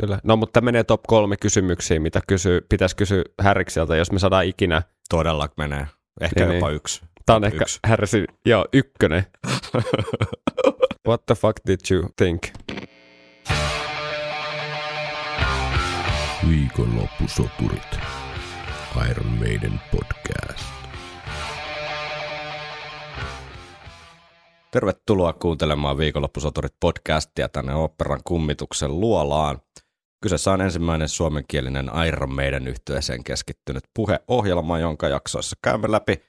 Kyllä. No mutta menee top kolme kysymyksiä, mitä kysy, pitäisi kysyä Härrikseltä, jos me saadaan ikinä. Todella menee. Ehkä Niin, jopa niin. yksi. Tämä on ehkä yksi. Härsi, joo, ykkönen. What the fuck did you think? Viikonloppusoturit. Iron Maiden podcast. Tervetuloa kuuntelemaan Viikonloppusoturit podcastia tänne operan kummituksen luolaan. Kyseessä on ensimmäinen suomenkielinen Iron Maiden yhtyeeseen keskittynyt puheohjelma, jonka jaksoissa käymme läpi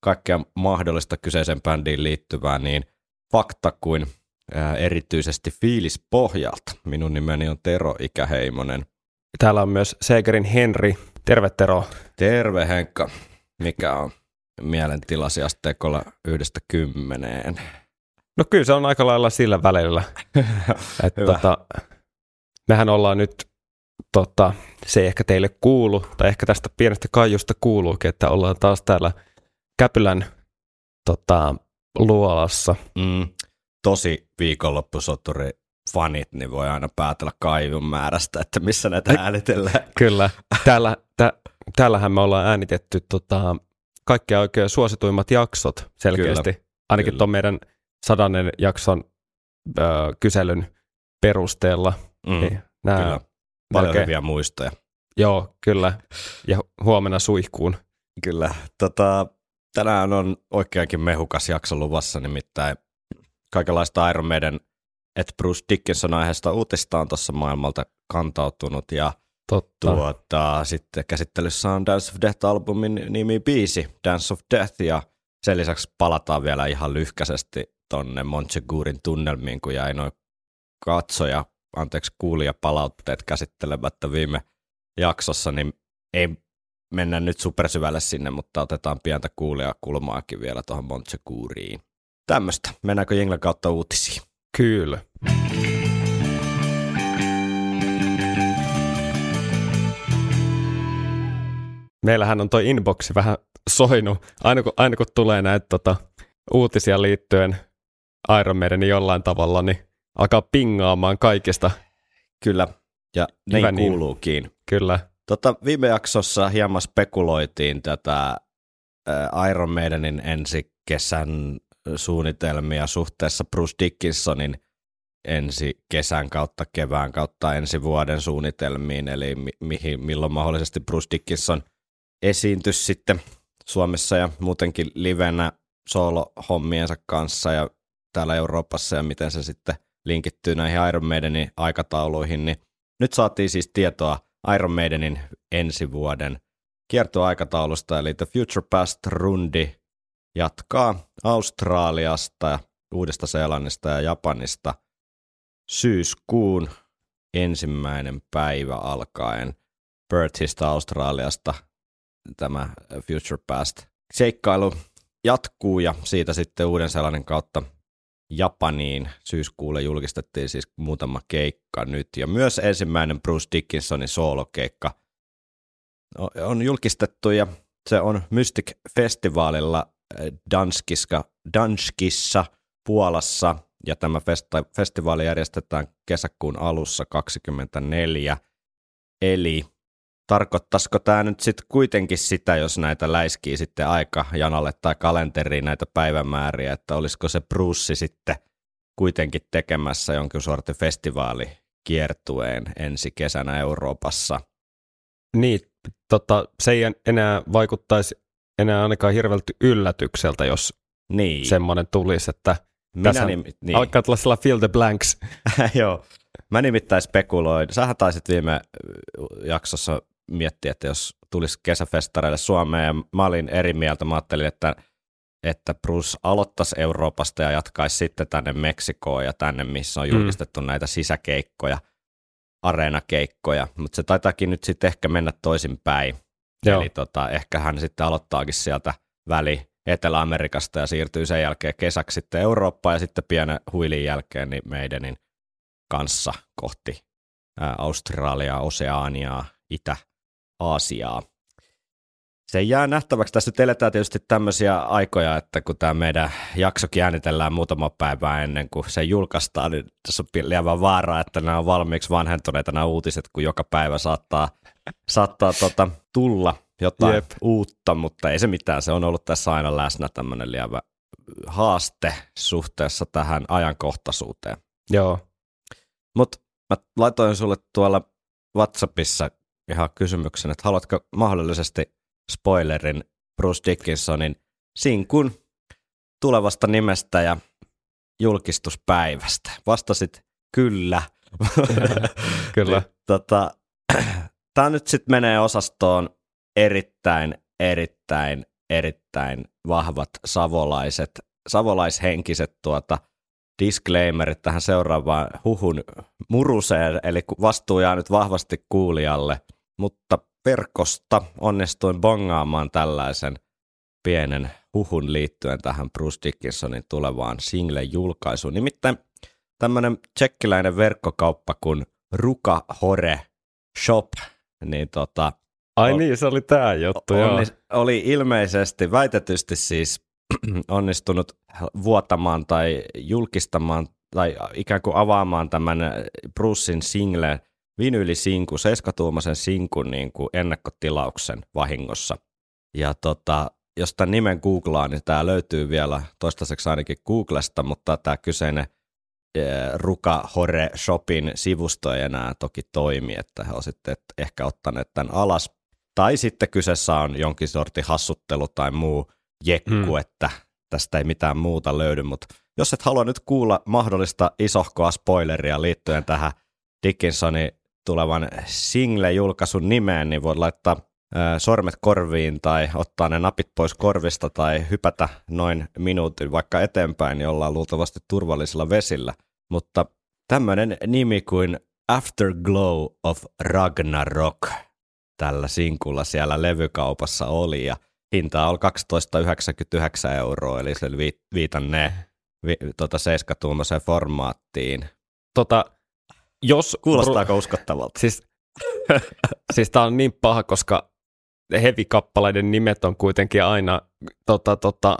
kaikkea mahdollista kyseisen bändiin liittyvää niin fakta kuin ää, erityisesti fiilispohjalta. Minun nimeni on Tero Ikäheimonen. Täällä on myös Segerin Henri. Terve Tero. Terve Henkka, mikä on mielentilasi asteikolla yhdestä kymmeneen? No kyllä se on aika lailla sillä välillä. että tota, mehän ollaan nyt, tota, se ei ehkä teille kuulu, tai ehkä tästä pienestä kaijusta kuuluukin, että ollaan taas täällä Käpylän tota, luolassa. Mm, tosi viikonloppusoturi fanit, niin voi aina päätellä kaivun määrästä, että missä näitä äänitellään. Kyllä. Täällä, tä, täällähän me ollaan äänitetty tota, kaikkia oikein suosituimmat jaksot selkeästi. Kyllä. Ainakin Kyllä. tuon meidän sadannen jakson ö, kyselyn perusteella. Mm, Niin nää, kyllä, paljon melkein- hyviä muistoja. Joo, kyllä. Ja huomenna suihkuun. Kyllä. Tota, tänään on oikeinkin mehukas jakso luvassa, nimittäin kaikenlaista Iron Maiden et Bruce Dickinson aiheesta uutista on tuossa maailmalta kantautunut ja Totta. Tuota, sitten käsittelyssä on Dance of Death-albumin nimi biisi Dance of Death ja sen lisäksi palataan vielä ihan lyhkäisesti tonne Montsegurin tunnelmiin, kun jäi noin katsoja, anteeksi kuulijapalautteet käsittelemättä viime jaksossa, niin ei mennä nyt supersyvälle sinne, mutta otetaan pientä kuulijakulmaakin vielä tuohon Montseguriin. Tämmöistä. Mennäänkö Jinglen kautta uutisiin? Kyllä. Meillähän on toi inboxi vähän soinut, aina kun, aina kun tulee näitä tota, uutisia liittyen Iron Maidenin jollain tavalla, niin alkaa pingaamaan kaikista. Kyllä, ja Hyvä niin niin. kuuluukin. Kyllä, Tota, viime jaksossa hieman spekuloitiin tätä Iron Maidenin ensi kesän suunnitelmia suhteessa Bruce Dickinsonin ensi kesän kautta kevään kautta ensi vuoden suunnitelmiin, eli mi- mihin, milloin mahdollisesti Bruce Dickinson esiintys sitten Suomessa ja muutenkin livenä solo-hommiensa kanssa ja täällä Euroopassa ja miten se sitten linkittyy näihin Iron Maidenin aikatauluihin, niin nyt saatiin siis tietoa Iron Maidenin ensi vuoden kiertoaikataulusta, eli The Future Past rundi jatkaa Australiasta, Uudesta-Seelannista ja Japanista syyskuun ensimmäinen päivä alkaen. Perthistä Australiasta tämä Future Past seikkailu jatkuu ja siitä sitten Uuden-Seelannin kautta Japaniin syyskuulle julkistettiin siis muutama keikka nyt ja myös ensimmäinen Bruce Dickinsonin soolokeikka on julkistettu ja se on Mystic Festivalilla eh, Danskiska, Danskissa Puolassa ja tämä festa, festivaali järjestetään kesäkuun alussa 24. Eli tarkoittaisiko tämä nyt sitten kuitenkin sitä, jos näitä läiskii sitten aika janalle tai kalenteriin näitä päivämääriä, että olisiko se Bruce sitten kuitenkin tekemässä jonkin sortin festivaali kiertueen ensi kesänä Euroopassa. niin, tota, se ei enää vaikuttaisi enää ainakaan hirveältä yllätykseltä, jos Niin, semmoinen tulisi, että minä tässä nim, niin. niin. alkaa tulla sellainen fill the blanks. Joo. Mä nimittäin spekuloin. Sähän taisit viime jaksossa miettiä, että jos tulisi kesäfestareille Suomeen, ja mä olin eri mieltä. Mä ajattelin, että, että Bruce aloittaisi Euroopasta ja jatkaisi sitten tänne Meksikoon ja tänne, missä on Mm. julkistettu näitä sisäkeikkoja, areenakeikkoja. Mutta se taitaakin nyt sitten ehkä mennä toisinpäin. Joo. Eli tota, ehkä hän sitten aloittaakin sieltä väli Etelä-Amerikasta ja siirtyy sen jälkeen kesäksi sitten Eurooppaan ja sitten pienen huilin jälkeen niin meidänin kanssa kohti Australiaa, Oseaniaa, Itä-Aasiaa. Se jää nähtäväksi. Tässä nyt eletään tietysti tämmöisiä aikoja, että kun tämä meidän jaksokin äänitellään muutama päivää ennen kuin se julkaistaan, niin tässä on lievä vaara, että nämä on valmiiksi vanhentuneita nämä uutiset, kun joka päivä saattaa, saattaa tota, tulla jotain Jep. uutta, mutta ei se mitään. Se on ollut tässä aina läsnä tämmöinen lievä haaste suhteessa tähän ajankohtaisuuteen. Joo. Mutta mä laitoin sulle tuolla WhatsAppissa ihan kysymyksen, että haluatko mahdollisesti spoilerin Bruce Dickinsonin sinkun tulevasta nimestä ja julkistuspäivästä. Vastasit kyllä. kyllä. tota, Tämä nyt sitten menee osastoon erittäin, erittäin, erittäin vahvat savolaiset, savolaishenkiset tuota, disclaimerit tähän seuraavaan huhun muruseen, eli vastuu jää nyt vahvasti kuulijalle, mutta verkosta onnistuin bongaamaan tällaisen pienen huhun liittyen tähän Bruce Dickinsonin tulevaan single-julkaisuun. Nimittäin tämmöinen tsekkiläinen verkkokauppa kuin Ruka Hore Shop, niin tota, Ai on, niin, se oli tämä juttu, onni, Oli ilmeisesti, väitetysti siis onnistunut vuotamaan tai julkistamaan tai ikään kuin avaamaan tämän Brucein single vinyylisinku, seiskatuumaisen sinkun niin kuin ennakkotilauksen vahingossa. Ja tota, jos tämän nimen googlaa, niin tämä löytyy vielä toistaiseksi ainakin Googlesta, mutta tämä kyseinen Ruka Hore Shopin sivusto ei enää toki toimi, että he ovat sitten ehkä ottaneet tämän alas. Tai sitten kyseessä on jonkin sortin hassuttelu tai muu jekku, hmm. että tästä ei mitään muuta löydy, mutta jos et halua nyt kuulla mahdollista isohkoa spoileria liittyen tähän Dickinsonin tulevan single-julkaisun nimeen, niin voit laittaa sormet korviin tai ottaa ne napit pois korvista tai hypätä noin minuutin vaikka eteenpäin, niin ollaan luultavasti turvallisilla vesillä. Mutta tämmöinen nimi kuin Afterglow of Ragnarok tällä sinkulla siellä levykaupassa oli ja hinta oli 12,99 euroa, eli se viitannee vi, tota seiskatuumaiseen formaattiin. Tota, jos Kuulostaako bru- uskottavalta? Siis, siis tämä on niin paha, koska heavy-kappaleiden nimet on kuitenkin aina tota, tota,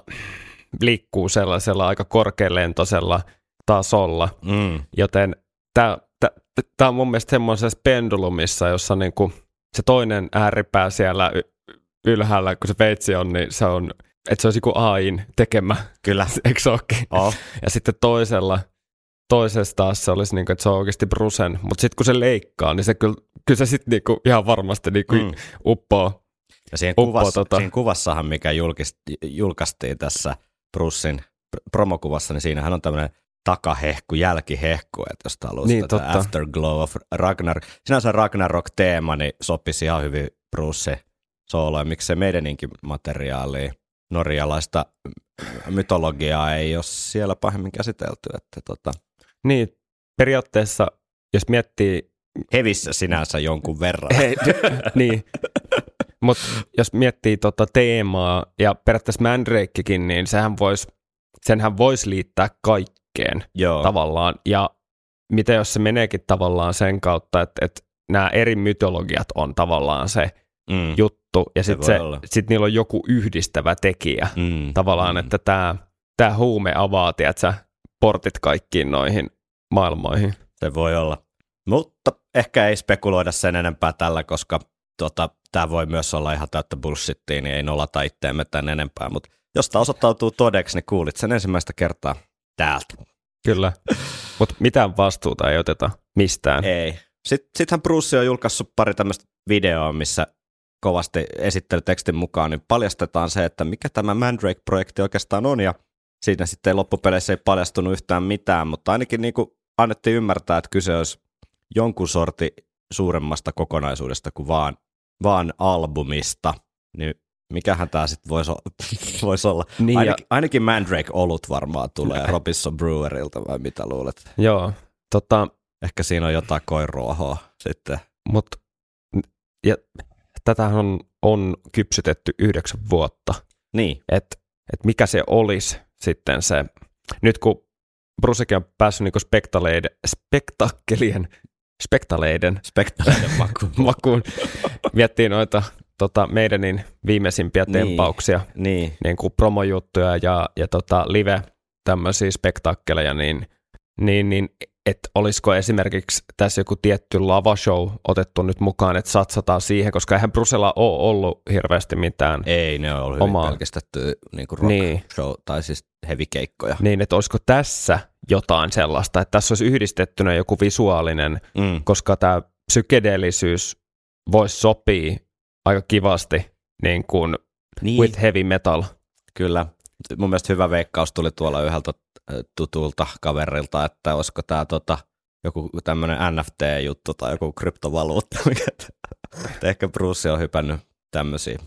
liikkuu sellaisella aika korkealentoisella tasolla, mm. joten tämä on mun mielestä semmoisessa pendulumissa, jossa niinku se toinen ääripää siellä ylhäällä, kun se veitsi on, niin se on, että se olisi kuin AIN tekemä. Kyllä. Eikö se oh. Ja sitten toisella, toisessa taas se olisi niin kuin, että se on oikeasti Brusen, mutta sitten kun se leikkaa, niin se kyllä, kyllä se sitten niinku ihan varmasti niinku mm. uppoo. Ja siihen, uppoo, kuvassa, tota... siihen kuvassahan, mikä julkist, julkaistiin tässä Brucein promokuvassa, niin siinähän on tämmöinen takahehku, jälkihehku, että jos haluaa niin, tätä Afterglow of Ragnar. Sinänsä Ragnarok-teema niin sopisi ihan hyvin Bruce sooloon, miksi se meidäninkin materiaali norjalaista mytologiaa ei ole siellä pahemmin käsitelty. Että tota. Niin, periaatteessa, jos miettii... Hevissä sinänsä jonkun verran. Hei, niin, mutta jos miettii tota teemaa ja periaatteessa Mandrakekin, niin sehän voisi senhän voisi liittää kaikkeen Joo. tavallaan. Ja mitä jos se meneekin tavallaan sen kautta, että, että nämä eri mytologiat on tavallaan se mm. juttu, ja sitten sit niillä on joku yhdistävä tekijä mm. tavallaan, mm. että tämä tää huume avaa, tiedätkö, portit kaikkiin noihin maailmoihin. Se voi olla. Mutta ehkä ei spekuloida sen enempää tällä, koska tota, tämä voi myös olla ihan täyttä bullshittia, niin ei nolata itteemme tämän enempää. Mutta jos tämä osoittautuu todeksi, niin kuulit sen ensimmäistä kertaa täältä. Kyllä, mutta mitään vastuuta ei oteta mistään. Ei. Sitten, sittenhän Bruce on julkaissut pari tämmöistä videoa, missä kovasti esittelytekstin mukaan, niin paljastetaan se, että mikä tämä Mandrake-projekti oikeastaan on, ja siinä sitten loppupeleissä ei paljastunut yhtään mitään, mutta ainakin niin kuin annettiin ymmärtää, että kyse olisi jonkun sorti suuremmasta kokonaisuudesta kuin vaan, vaan albumista, niin mikähän tämä sitten voisi vois olla. Niin Ainakin, ja... ainakin Mandrake-olut varmaan tulee Robinson Brewerilta, vai mitä luulet? Joo, tota... Ehkä siinä on jotain koiruohoa sitten. Mut, ja tätähän on, on kypsytetty yhdeksän vuotta. Niin. Että et mikä se olisi sitten se, nyt kun Brusekin on päässyt niinku spektaleiden, spektakkelien, spektaleiden, spektaleiden makuun. makuun. Miettii noita tota, meidänin viimeisimpiä Niin. tempauksia, Niin, niin kuin promojuttuja ja, ja tota, live tämmöisiä spektakkeleja, niin, niin, niin että olisiko esimerkiksi tässä joku tietty lavashow otettu nyt mukaan, että satsataan siihen, koska eihän Brusella ole ollut hirveästi mitään. ei ne ole ollut hyvin Omaa. pelkistetty niin rock Niin. show, tai siis heavy-keikkoja. Niin, että olisiko tässä jotain sellaista, että tässä olisi yhdistettynä joku visuaalinen, Mm. koska tämä psykedelisyys voisi sopia aika kivasti niin kuin Niin. with heavy metal. Kyllä. Mun mielestä hyvä veikkaus tuli tuolla yhdeltä tutulta kaverilta, että olisiko tämä tota, joku tämmöinen NFT-juttu tai joku kryptovaluutta. mikä- että ehkä Bruce on hypännyt tämmöisiin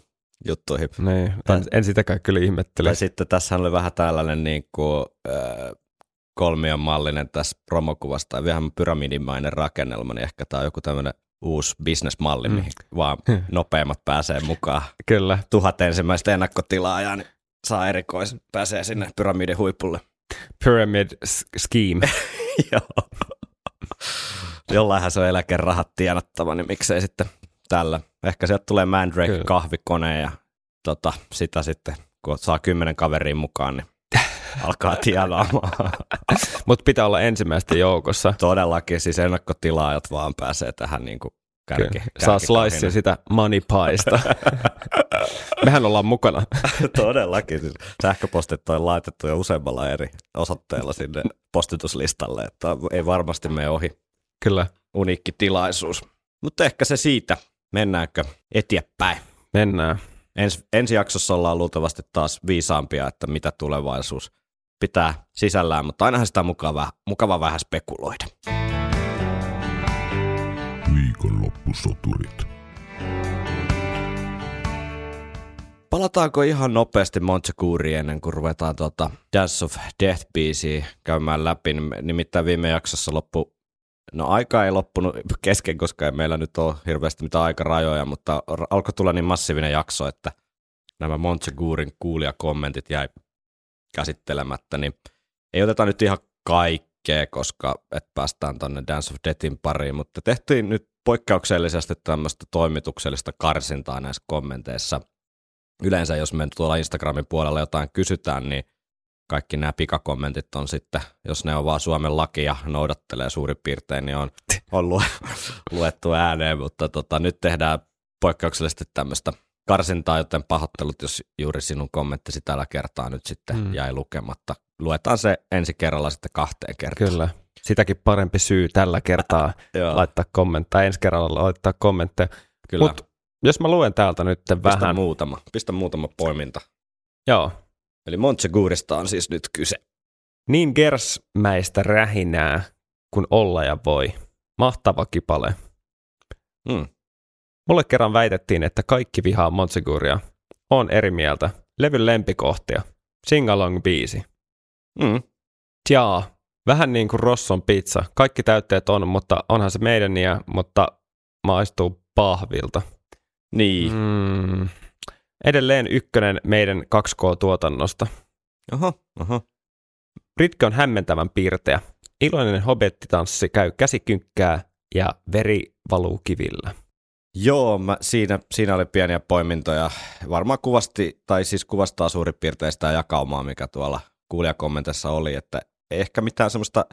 juttuihin. Niin, en, en sitäkään kyllä ihmettele. Tai sitten tässä oli vähän tällainen niin kuin, äh, kolmion mallinen tässä promokuvassa tai vähän pyramidimainen rakennelma, niin ehkä tämä on joku tämmöinen uusi bisnesmalli, Mm. mihin vaan nopeimmat pääsee mukaan. Kyllä. Tuhat ensimmäistä ennakkotilaajaa, niin saa erikoisen, pääsee sinne pyramidin huipulle. Pyramid scheme. Joo. Jollainhan se on eläkerahat tienattava, niin miksei sitten tällä. Ehkä sieltä tulee Mandrake Kyllä. kahvikone ja tota, sitä sitten, kun saa kymmenen kaveria mukaan, niin alkaa tienaamaan. Mutta pitää olla ensimmäisten joukossa. Todellakin, siis ennakkotilaajat vaan pääsee tähän niin kuin kärki, Kyllä. Saa slicea sitä money piesta. Mehän ollaan mukana. Todellakin. Siis sähköpostit on laitettu jo useammalla eri osoitteella sinne postituslistalle, että ei varmasti mene ohi. Kyllä. uniikki tilaisuus. Mutta ehkä se siitä. Mennäänkö eteenpäin? Mennään. Ens, ensi jaksossa ollaan luultavasti taas viisaampia, että mitä tulevaisuus pitää sisällään, mutta ainahan sitä on mukava, mukava vähän spekuloida. Viikonloppusoturit. Palataanko ihan nopeasti Montsecouriin ennen kuin ruvetaan tuota Dance of Death-biisiä käymään läpi. Nimittäin viime jaksossa loppu, no aika ei loppunut kesken, koska ei meillä nyt ole hirveästi mitään aikarajoja, mutta alkoi tulla niin massiivinen jakso, että nämä Montsegourin kuulijakommentit jäi käsittelemättä, niin ei oteta nyt ihan kaikkea, koska et päästään tuonne Dance of Deathin pariin, mutta tehtiin nyt poikkeuksellisesti tämmöistä toimituksellista karsintaa näissä kommenteissa. Yleensä jos me tuolla Instagramin puolella jotain kysytään, niin kaikki nämä pikakommentit on sitten, jos ne on vaan Suomen lakia noudattelee suurin piirtein, niin on, on lu, luettu ääneen, mutta tota, nyt tehdään poikkeuksellisesti tämmöistä karsintaa, joten pahoittelut, jos juuri sinun kommenttisi tällä kertaa nyt sitten mm. jäi lukematta. Luetaan se ensi kerralla sitten kahteen kertaan. Kyllä. Sitäkin parempi syy tällä kertaa laittaa kommentteja, ensi kerralla laittaa kommentteja. kyllä. Mutta jos mä luen täältä nyt Pistä vähän. muutama, pistä muutama poiminta. Joo. Eli Montsegourista on siis nyt kyse. Niin gersmäistä rähinää kuin olla ja voi. Mahtava kipale. Mm. Mulle kerran väitettiin, että kaikki vihaa Montseguria. On eri mieltä. Levyn lempikohtia. Singalong biisi. Mm. Jaa, vähän niin kuin Rosson pizza. Kaikki täytteet on, mutta onhan se meidän ja, mutta maistuu pahvilta. Niin. Mm. Edelleen ykkönen meidän 2K-tuotannosta. Oho, oho. Ritke on hämmentävän piirteä. Iloinen hobettitanssi käy käsikynkkää ja veri valuu kivillä. Joo, mä, siinä, siinä oli pieniä poimintoja. Varmaan kuvasti, tai siis kuvastaa suurin piirtein sitä jakaumaa, mikä tuolla kuulijakommentissa oli, että ei ehkä mitään semmoista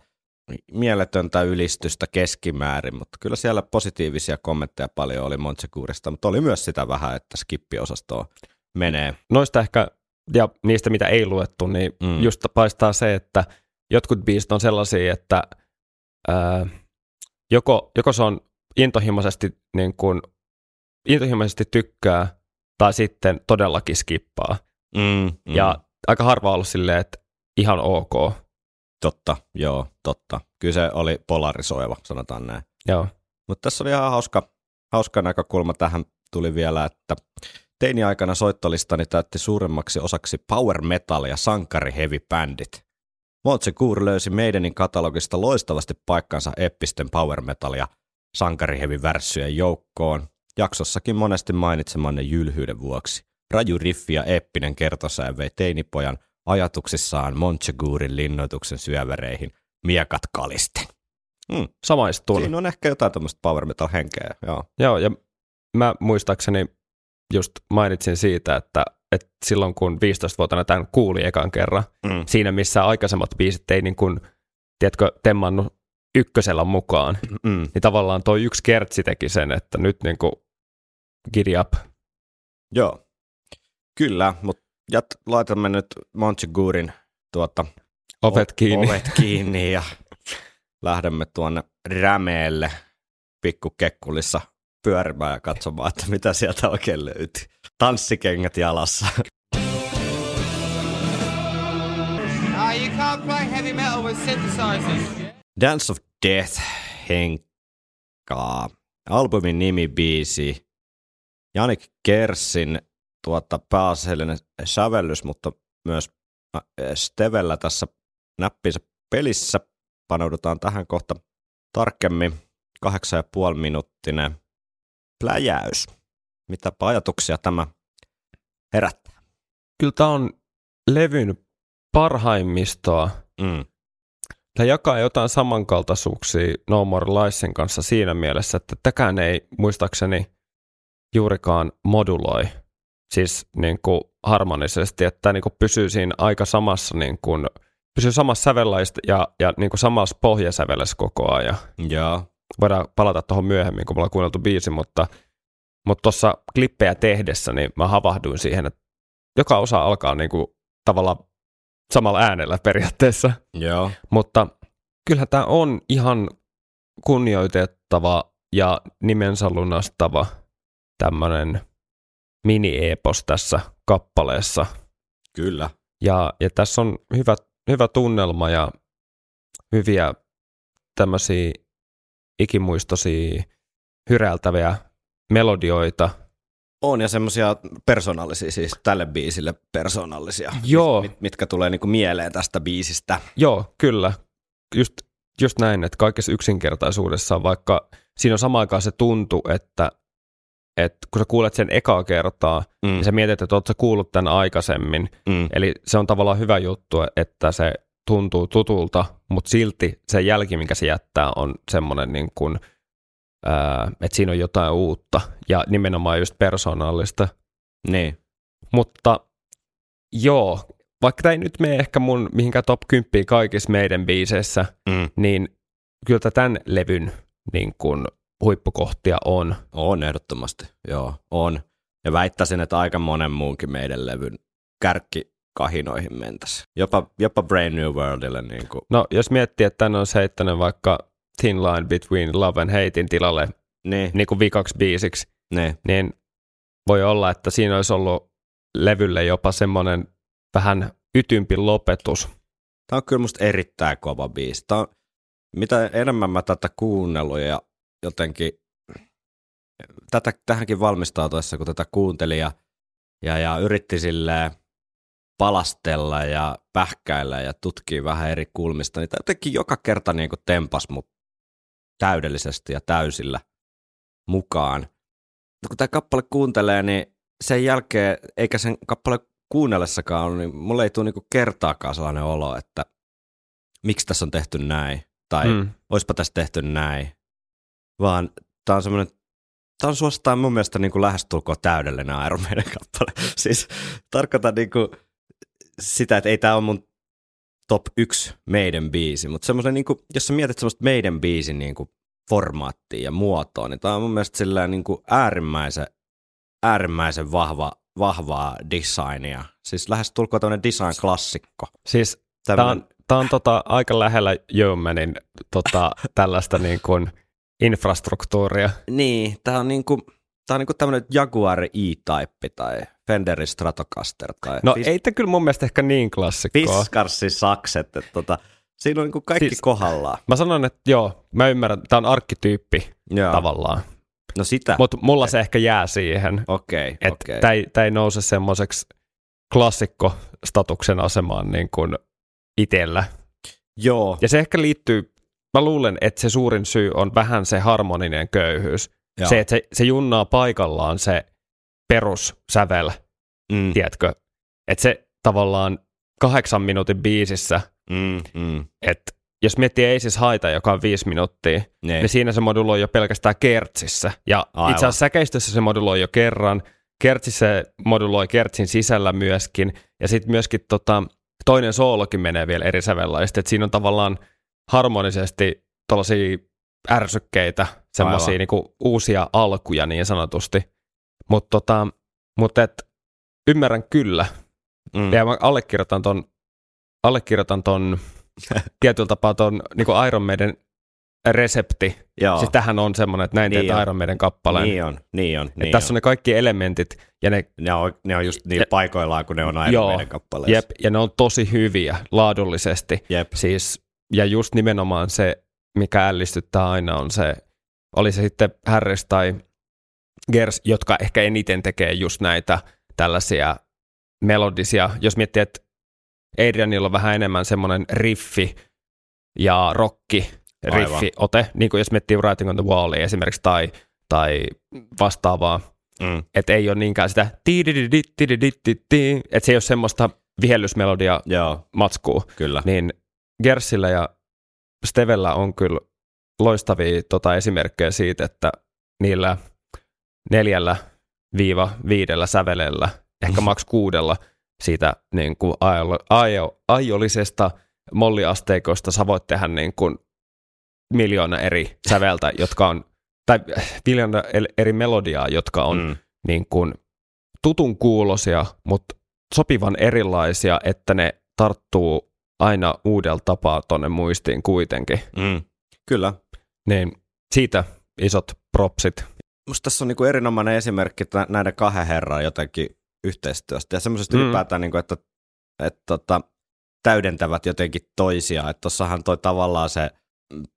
mieletöntä ylistystä keskimäärin, mutta kyllä siellä positiivisia kommentteja paljon oli Montsecourista, mutta oli myös sitä vähän, että skippiosastoon menee. Noista ehkä, ja niistä mitä ei luettu, niin Mm. just paistaa se, että jotkut biisit on sellaisia, että ää, joko, joko se on intohimoisesti, niin kuin, intohimoisesti tykkää, tai sitten todellakin skippaa. Mm. Mm. Ja aika harva on ollut silleen, että ihan ok. Totta, joo, totta. Kyllä se oli polarisoiva, sanotaan näin. Joo. Mutta tässä oli ihan hauska, hauska näkökulma tähän tuli vielä, että teini-aikana soittolistani täytti suuremmaksi osaksi power metal ja sankari heavy bändit. Montsecour löysi meidänin katalogista loistavasti paikkansa eppisten power metal ja sankari heavy värssyjen joukkoon, jaksossakin monesti mainitsemanne jylhyyden vuoksi. Raju riffi ja eeppinen kertosää vei teinipojan ajatuksissaan Montsegurin linnoituksen syöväreihin miekat kalisten. Hmm. Samaistun. Siinä on ehkä jotain tämmöistä power metal henkeä, joo. Joo, ja mä muistaakseni just mainitsin siitä, että, että silloin kun 15-vuotiaana tämän kuuli ekan kerran, Mm. siinä missä aikaisemmat biisit ei niin kuin, tiedätkö, temmannut ykkösellä mukaan, Mm. niin tavallaan toi yksi kertsi teki sen, että nyt niin kuin giddy up. Joo, kyllä, mutta jat, laitamme nyt Montsegurin tuota, Ovet kiinni. ovet kiinni ja lähdemme tuonne rämeelle pikkukekkulissa pyörimään ja katsomaan, että mitä sieltä oikein löytyy. Tanssikengät jalassa. You can't play heavy metal with synthesizers. Dance of Death Henkkaa. Albumin nimi biisi. Janik Kersin tuota pääasiallinen sävellys, mutta myös äh, Stevellä tässä näppinsä pelissä. Paneudutaan tähän kohta tarkemmin. Kahdeksan ja puoli minuuttinen pläjäys. Mitä ajatuksia tämä herättää? Kyllä tämä on levyn parhaimmistoa. Mm. Tämä jakaa jotain samankaltaisuuksia No More Liesin kanssa siinä mielessä, että täkään ei muistaakseni juurikaan moduloi, siis niin kuin harmonisesti, että niin kuin pysyy siinä aika samassa, niin kuin, pysyy samassa sävellajista ja, ja niin kuin samassa pohjasävellessä koko ajan. Joo. Voidaan palata tuohon myöhemmin, kun me ollaan kuunneltu biisi, mutta mutta tuossa klippejä tehdessä niin mä havahduin siihen, että joka osa alkaa niin kuin tavallaan samalla äänellä periaatteessa. Joo. Mutta kyllähän tämä on ihan kunnioitettava ja nimensä lunastava tämmöinen mini-epos tässä kappaleessa. Kyllä. Ja, ja tässä on hyvä, hyvä tunnelma ja hyviä tämmöisiä ikimuistoisia hyräiltäviä melodioita. On ja semmoisia persoonallisia, siis tälle biisille persoonallisia, Joo. mit, mitkä tulee niinku mieleen tästä biisistä. Joo, kyllä. Just, just näin, että kaikessa yksinkertaisuudessa, vaikka siinä on samaan aikaan se tuntu, että, että kun sä kuulet sen ekaa kertaa, Mm. niin sä mietit, että oot sä kuullut tämän aikaisemmin. Mm. Eli se on tavallaan hyvä juttu, että se tuntuu tutulta, mutta silti se jälki, minkä se jättää, on semmoinen, niin kuin, ää, että siinä on jotain uutta ja nimenomaan just persoonallista. Niin. Mutta joo, vaikka tämä ei nyt mene ehkä mun mihinkään top 10 kaikissa meidän biiseissä, Mm. niin kyllä tämän levyn niin kuin, huippukohtia on. On ehdottomasti, joo, on. Ja väittäisin, että aika monen muunkin meidän levyn kärkkikahinoihin mentäisi. Jopa, jopa Brain New Worldille. Niin kuin. No, jos miettii, että tänne on heittänyt vaikka Thin Line Between Love and Hatein tilalle Niin, niin kuin vikaksi biisiksi, niin. niin voi olla, että siinä olisi ollut levylle jopa semmoinen vähän ytympi lopetus. Tämä on kyllä musta erittäin kova biisi. Tämä on, mitä enemmän mä tätä kuunnellut ja jotenkin tätä, tähänkin valmistautuessa, kun tätä kuuntelin ja, ja, ja yritti silleen palastella ja pähkäillä ja tutkia vähän eri kulmista, niin tämä jotenkin joka kerta niin kuin tempas mut täydellisesti ja täysillä mukaan. No, kun tämä kappale kuuntelee, niin sen jälkeen, eikä sen kappale kuunnellessakaan ole, niin mulle ei tule niinku kertaakaan sellainen olo, että miksi tässä on tehty näin, tai mm. Mm. oispa tässä tehty näin, vaan tämä on semmoinen, tämä on suosittain mun mielestä niinku lähestulkoon täydellinen Iron Maiden kappale. siis tarkoitan niinku sitä, että ei tämä ole mun top yksi meidän biisi, mutta semmoinen, niinku, jos sä mietit semmoista meidän biisin niinku formaattia ja muotoa, niin tämä on mun mielestä sillä niinku äärimmäisen, äärimmäisen vahva, vahvaa designia. Siis lähes tulkoon tämmöinen design-klassikko. Siis tämä on, tää on tota, aika lähellä Yeomanin tota, tällaista niin kuin infrastruktuuria. Niin, tämä on niinku, tää on niinku tämmöinen Jaguar E-Type tai Fenderin Stratocaster tai No Fis- ei tämä kyllä mun mielestä ehkä niin klassikkoa. Fiskarsin sakset, että tota, siinä on niinku kaikki Siis- kohdallaan. Mä sanon, että joo, mä ymmärrän, tämä on arkkityyppi Joo. tavallaan. No sitä, Mutta mulla se ehkä jää siihen, okei, että okei. tämä ei, tää ei nouse semmoiseksi klassikkostatuksen asemaan niin kuin itsellä. Joo, Ja se ehkä liittyy, mä luulen, että se suurin syy on vähän se harmoninen köyhyys. joo. Se, että se, se junnaa paikallaan se perussävel, mm, tiedätkö? Että se tavallaan kahdeksan minuutin biisissä, mm, mm, että jos miettii ei siis haita, joka on viisi minuuttia, ne. niin siinä se moduloi jo pelkästään kertsissä. Ja Aivan. itse asiassa säkeistössä se moduloi jo kerran, kertsi se moduloi kertsin sisällä myöskin, ja sitten myöskin tota, toinen soolokin menee vielä eri sävellaisesti, että siinä on tavallaan harmonisesti tällaisia ärsykkeitä, semmoisia niinku uusia alkuja niin sanotusti. Mutta tota, mut et, ymmärrän kyllä, Mm. ja mä allekirjoitan ton, allekirjoitan ton tietyllä tapaa ton niinku Iron Maiden resepti. Joo, Siis tähän on semmoinen, että näin Niin teet on. Iron Maiden kappaleen. niin on, niin on. Niin tässä on on. ne kaikki elementit, ja ne, Ne, on, ne on just niin Ja- paikoillaan, kun ne on Iron Joo, Maiden kappaleissa. jep, ja ne on tosi hyviä laadullisesti. Jep. Siis, ja just nimenomaan se, mikä ällistyttää aina, on se, oli se sitten Harris tai Gers, jotka ehkä eniten tekee just näitä tällaisia melodisia. Jos miettii, että Adrianilla on vähän enemmän semmoinen riffi ja rokki Aivan. riffi-ote, niin kuin jos miettii Writing on the Wallia esimerkiksi tai, tai vastaavaa, Mm. että ei ole niinkään sitä että se ei ole semmoista vihellysmelodia Joo, matskua, kyllä. niin Gersillä ja Stevellä on kyllä loistavia tota, esimerkkejä siitä, että niillä neljällä viiva viidellä sävelellä, ehkä maks kuudella siitä niin kuin aio, aio, aiollisesta molliasteikosta sä voit tehdä niin kuin miljoona eri säveltä, jotka on, tai miljoona eri melodiaa, jotka on Mm. niin kuin tutun kuulosia, mutta sopivan erilaisia, että ne tarttuu aina uudella tapaa tonne muistiin kuitenkin. Mm. Kyllä. Niin siitä isot propsit. Musta tässä on niinku erinomainen esimerkki näiden kahden herran jotenkin yhteistyöstä ja semmoisesta Mm. ylipäätään, niinku, että, että tota, täydentävät jotenkin toisiaan. Että tossahan toi tavallaan se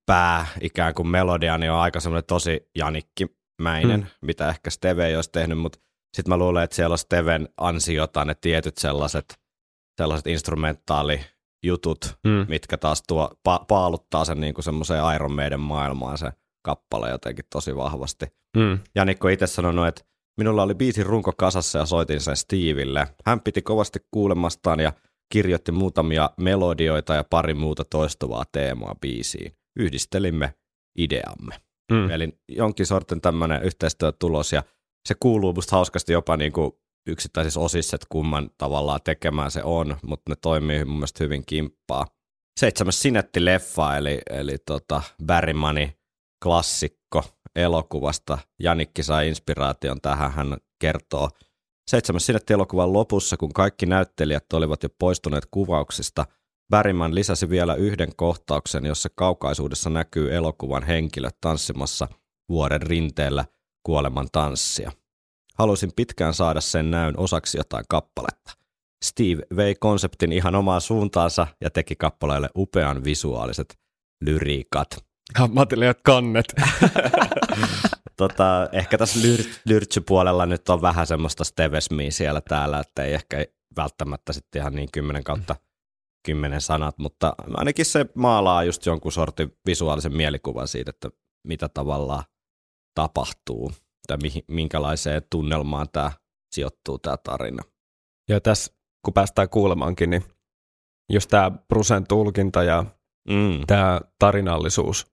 pää ikään kuin melodia niin on aika semmoinen tosi janikkimäinen, Mm. mitä ehkä Steve ei olisi tehnyt, mutta sitten mä luulen, että siellä on Steven ansiota ne tietyt sellaiset, sellaiset instrumentaalijutut, Mm. mitkä taas tuo, pa- paaluttaa sen niin semmoiseen Iron Maiden maailmaan se kappale jotenkin tosi vahvasti. Mm. Janikko itse sanonut, että minulla oli biisin runko kasassa ja soitin sen Steveille. Hän piti kovasti kuulemastaan ja kirjoitti muutamia melodioita ja pari muuta toistuvaa teemaa biisiin. Yhdistelimme ideamme. Mm. Mm. Eli jonkin sortin tämmöinen yhteistyötulos ja se kuuluu musta hauskasti jopa niin kuin yksittäisissä osissa, että kumman tavallaan tekemään se on, mutta ne toimii mun mielestä hyvin kimppaa. Seitsemäs Sinetti-leffa, eli, eli tota Barrymani klassikko elokuvasta. Janikki sai inspiraation tähän, hän kertoo. Seitsemäs Sinetti-elokuvan lopussa, kun kaikki näyttelijät olivat jo poistuneet kuvauksista, Bergman lisäsi vielä yhden kohtauksen, jossa kaukaisuudessa näkyy elokuvan henkilöt tanssimassa vuoren rinteellä kuoleman tanssia. Halusin pitkään saada sen näyn osaksi jotain kappaletta. Steve vei konseptin ihan omaan suuntaansa ja teki kappaleelle upean visuaaliset lyriikat. Että kannet. tota, ehkä tässä lyr- lyrtsypuolella nyt on vähän semmoista stevesmiä siellä täällä, että ei ehkä välttämättä sitten ihan niin 10 kautta 10 sanat, mutta ainakin se maalaa just jonkun sortin visuaalisen mielikuvan siitä, että mitä tavallaan tapahtuu mihin, minkälaiseen tunnelmaan tämä sijoittuu tämä tarina. Ja tässä, kun päästään kuulemaankin, niin just tämä Brusen tulkinta ja Mm. tämä tarinallisuus,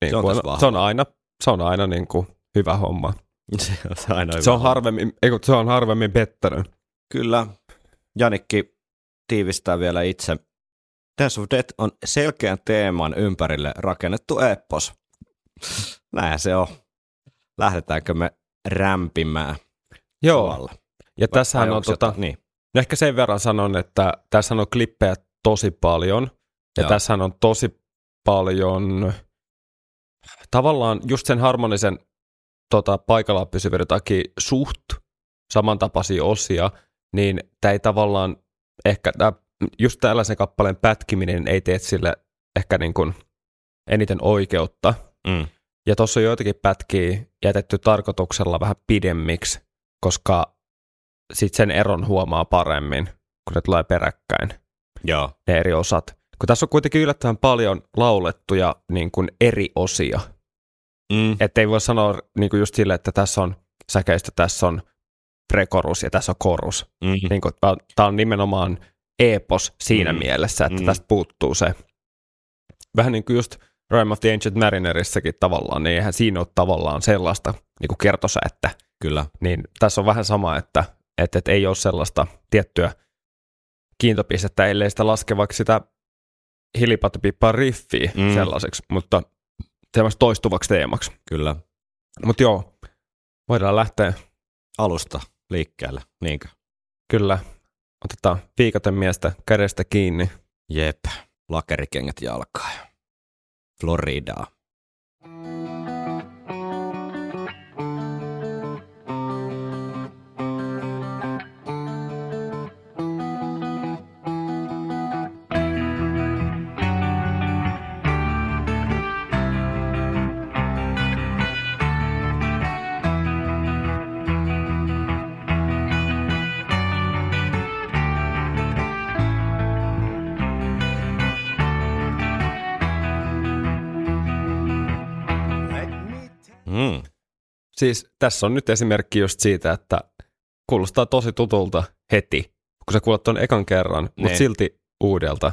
niin Se on vahva. se on aina, se on aina niin kuin hyvä homma. Se on aina Se hyvä. on harvemmin, ei, kun se on harvemmin pettänyt. Kyllä. Janikki tiivistää vielä itse. Dance of Death on selkeän teeman ympärille rakennettu epos. Näin se on. Lähdetäänkö me rämpimään Joo, tuolla? ja Vai on tota, Niin. No ehkä sen verran sanon, että tässä on klippejä tosi paljon. Ja Joo. tässä on tosi paljon tavallaan just sen harmonisen tota, paikallaan pysyvyyden takia suht samantapaisia osia, niin tämä ei tavallaan ehkä, tää, just tällaisen kappaleen pätkiminen ei tee sille ehkä niin kuin eniten oikeutta. Mm. Ja tuossa on joitakin pätkiä jätetty tarkoituksella vähän pidemmiksi, koska sitten sen eron huomaa paremmin, kun ne tulee peräkkäin, Joo. ne eri osat. Kun tässä on kuitenkin yllättävän paljon laulettuja niin kuin eri osia. Mm. Että ei voi sanoa niin kuin just sille, että tässä on säkeistö, tässä on prekorus ja tässä on korus. Mm. Niin kuin, tämä on nimenomaan epos siinä Mm. mielessä, että Mm. tästä puuttuu se. Vähän niin kuin just Rime of the Ancient Marinerissakin tavallaan, niin eihän siinä ole tavallaan sellaista niin kuin kertosäettä, Kyllä. Niin tässä on vähän sama, että, että, että ei ole sellaista tiettyä kiintopistettä, ellei sitä laske vaikka sitä hilipatopippaa riffiä Mm. mm. sellaiseksi, mutta semmoista toistuvaksi teemaksi. Kyllä. Mutta joo, voidaan lähteä Alusta liikkeelle, niinkö? kyllä. Otetaan viikaten miestä kädestä kiinni. Jep. Lakerikengät jalkaa. Floridaa. Siis tässä on nyt esimerkki just siitä, että kuulostaa tosi tutulta heti, kun sä kuulet ton ekan kerran, mutta Niin. silti uudelta.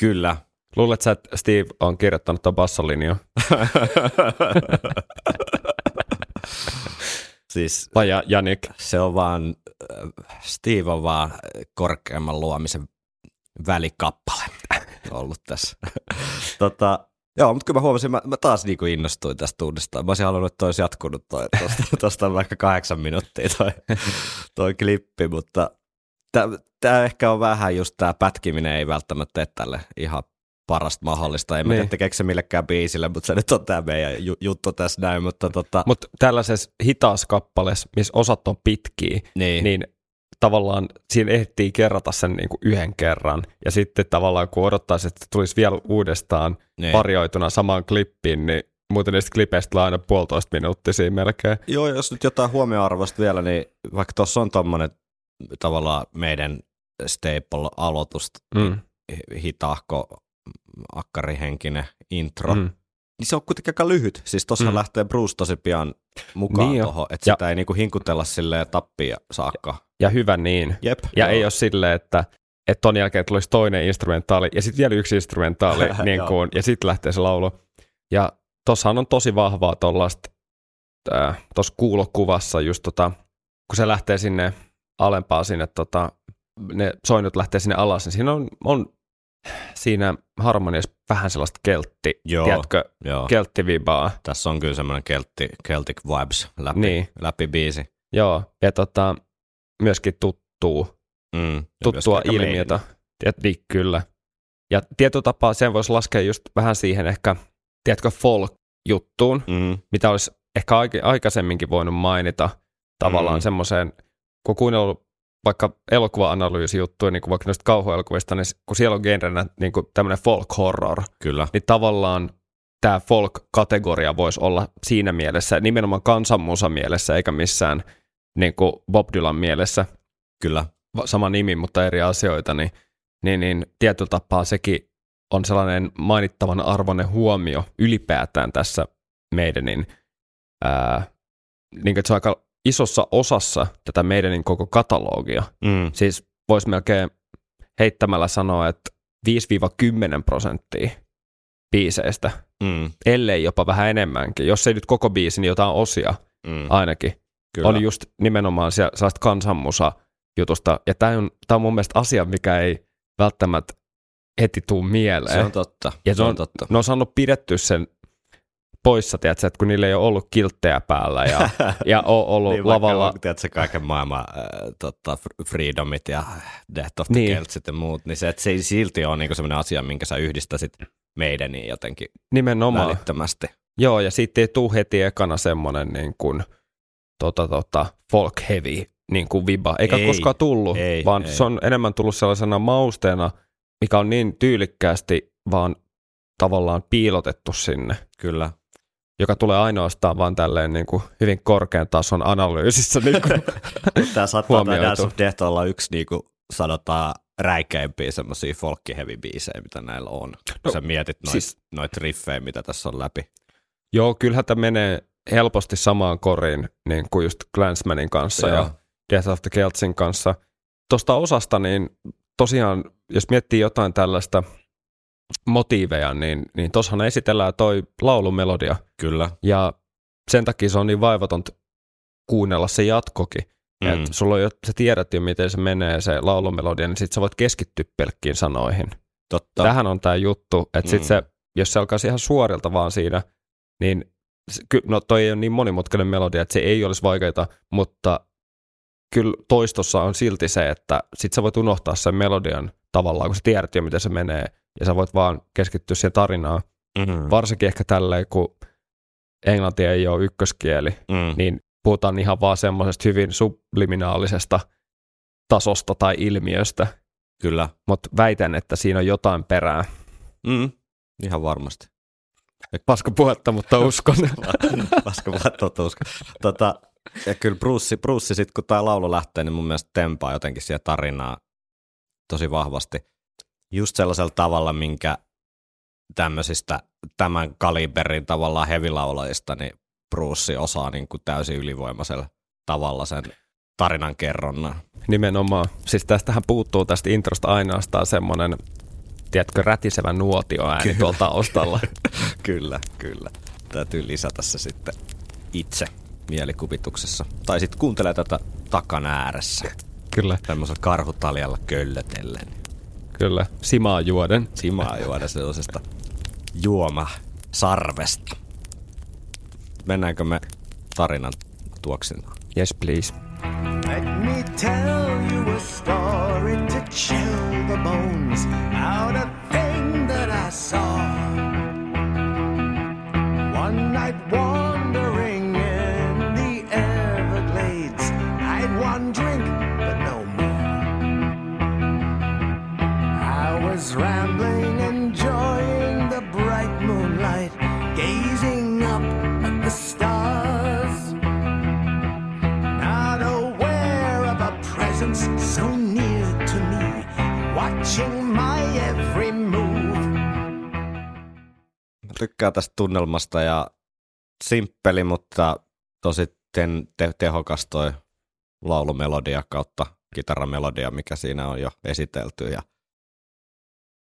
Kyllä. Luulet sä, että Steve on kirjoittanut ton bassolinjo? siis Vai Ja- Janik? se on vaan, Steve on vaan korkeamman luomisen välikappale ollut tässä. tota, joo, mutta kyllä mä huomasin, mä, mä taas niinku innostuin tästä uudestaan. Mä olisin halunnut, että olisi jatkunut toi, tosta, tosta vaikka kahdeksan minuuttia toi, toi klippi, mutta tämä ehkä on vähän just tämä pätkiminen ei välttämättä tee tälle ihan parasta mahdollista. En mä Niin. tiedä tekeekö se millekään biisille, mutta se nyt on tämä meidän ju- juttu tässä näin, mutta tota, Mutta tällaisessa hitaassa kappaleessa, missä osat on pitkiä, niin, niin tavallaan siinä ehtii kerrata sen niin kuin yhden kerran. Ja sitten tavallaan kun odottaisi, että tulisi vielä uudestaan niin. varjoituna samaan klippiin, niin muuten niistä klipeistä tulee aina puolitoista minuuttisia melkein. Joo, jos nyt jotain huomioarvosta vielä, niin vaikka tuossa on tuommoinen tavallaan meidän staple-aloitus, Mm. hitahko, akkarihenkinen intro, mm. Niin se on kuitenkin aika lyhyt. Siis tuossa mm. Lähtee Bruce tosi pian mukaan Niin tuohon, että Ja- sitä ei niinku hinkutella silleen tappia saakka. Ja hyvä niin. Jep. Ja joo. ei ole silleen, että että ton jälkeen tulisi toinen instrumentaali ja sitten vielä yksi instrumentaali niin kuin, ja sitten lähtee se laulu. Ja tossahan on tosi vahvaa tuollaista tuossa kuulokuvassa just tota, kun se lähtee sinne alempaa sinne, tota, ne soinut lähtee sinne alas, niin siinä on, on siinä harmoniassa vähän sellaista keltti, Joo. tiedätkö, Joo. kelttivibaa. Tässä on kyllä semmoinen keltti, Celtic vibes läpi, Niin. läpi biisi. Joo, ja tota, myöskin tuttuu Mm. Tuttua ilmiötä. Ja, niin, kyllä. Ja tietyllä tapaa sen voisi laskea just vähän siihen ehkä, tiedätkö, folk-juttuun. Mm. mitä olisi ehkä aik- aikaisemminkin voinut mainita tavallaan Mm. mm. semmoiseen, kun kuunnellut vaikka elokuva-analyysi-juttuja, niin kuin vaikka noista kauhuelokuvista, niin kun siellä on genrenä niin tämmöinen folk-horror, Kyllä. niin tavallaan tämä folk-kategoria voisi olla siinä mielessä, nimenomaan kansanmusa mielessä, eikä missään niin kuin Bob Dylan mielessä, Kyllä. sama nimi, mutta eri asioita, niin, niin, niin tietyllä tapaa sekin on sellainen mainittavan arvoinen huomio ylipäätään tässä meidänin, ää, niin kuin, se on aika isossa osassa tätä meidänin koko katalogia. Mm. Siis voisi melkein heittämällä sanoa, että 5-10 prosenttia biiseistä, Mm. ellei jopa vähän enemmänkin, jos ei nyt koko biisi, niin jotain osia Mm. ainakin, Kyllä. on just nimenomaan siellä sellaista kansanmusa jutusta. Ja tämä on, tää on mun mielestä asia, mikä ei välttämättä heti tuu mieleen. Se on totta. Ja se se on on- totta. ne on saanut pidetty sen poissa, tiedätkö, että kun niillä ei ole ollut kilttejä päällä ja, ja on ollut niin, niin, lavalla. Vaikka tiedätkö, kaiken maailman äh, tota, fr- freedomit ja Death of the Niin. Ja muut, niin se, että se ei silti ole niinku sellainen asia, minkä sä yhdistäsit meidän niin jotenkin Nimenomaan. välittömästi. Joo, ja siitä ei tule heti ekana semmoinen niin kuin, tota, tota, folk heavy niin kuin viba. Eikä Ei, koskaan tullut, ei, vaan ei. se on enemmän tullut sellaisena mausteena, mikä on niin tyylikkäästi vaan tavallaan piilotettu sinne, Kyllä. joka tulee ainoastaan vaan tälleen niin kuin hyvin korkean tason analyysissä. Niin kuin, Tämä saattaa tämä. Dance of Death olla yksi niinku, sanotaan räikeimpiä semmoisia folkki heavy biisejä, mitä näillä on. Kun No, sä mietit noita siis- noit riffejä, mitä tässä on läpi. joo, kyllähän tämä menee helposti samaan koriin niin kuin just Glansmanin kanssa Joo. ja Death of the Keltsin kanssa. Tuosta osasta, niin tosiaan, jos miettii jotain tällaista motiiveja, niin, niin tuossahan esitellään toi laulumelodia. Kyllä. Ja sen takia se on niin vaivatonta kuunnella se jatkokin. Mm. Et sulla on jo, sä tiedät jo, miten se menee se laulumelodia, niin sit sä voit keskittyä pelkkiin sanoihin. Totta. Tähän on tämä juttu, että sit Mm. se, jos se alkaisi ihan suorilta vaan siinä, niin no toi ei ole niin monimutkainen melodia, että se ei olisi vaikeaa, mutta kyllä toistossa on silti se, että sit sä voit unohtaa sen melodian tavallaan, kun sä tiedät jo, miten se menee, ja sä voit vaan keskittyä siihen tarinaan. Mm. Varsinkin ehkä tälleen, kun englanti ei ole ykköskieli, Mm. niin puhutaan ihan vaan semmoisesta hyvin subliminaalisesta tasosta tai ilmiöstä, Kyllä. mutta väitän, että siinä on jotain perää. Mm. Ihan varmasti. Paska puhetta, mutta uskon. Paska vaan totuus. Tota, ja kyllä Bruce, Bruce sitten kun tämä laulu lähtee, niin mun mielestä tempaa jotenkin siihen tarinaa tosi vahvasti. Just sellaisella tavalla, minkä tämmöisistä tämän kaliberin tavallaan hevilaulajista, niin Bruce osaa niin kuin täysin ylivoimaisella tavalla sen tarinan kerronnan. Nimenomaan. Siis tästähän puuttuu tästä introsta ainoastaan semmoinen, tiedätkö, rätisevä nuotioääni Kyllä. tuolla taustalla. kyllä, kyllä. Täytyy lisätä se sitten itse mielikuvituksessa. Tai sitten kuuntelee tätä takan ääressä. kyllä, Tämmöisellä karhutaljalla köllötellen. kyllä. Simaa juoden. Simaa juoda sellaisesta juoma sarvesta. Mennäänkö me tarinan tuoksinaan? Yes, please. Let me tell you a story to chill the bones out a thing that I saw. One night wandering in the Everglades, I'd one drink, but no more. I was rambling, enjoying tykkään tästä tunnelmasta ja simppeli, mutta tosi ten, te, tehokas toi laulumelodia kautta kitaramelodia, mikä siinä on jo esitelty. Ja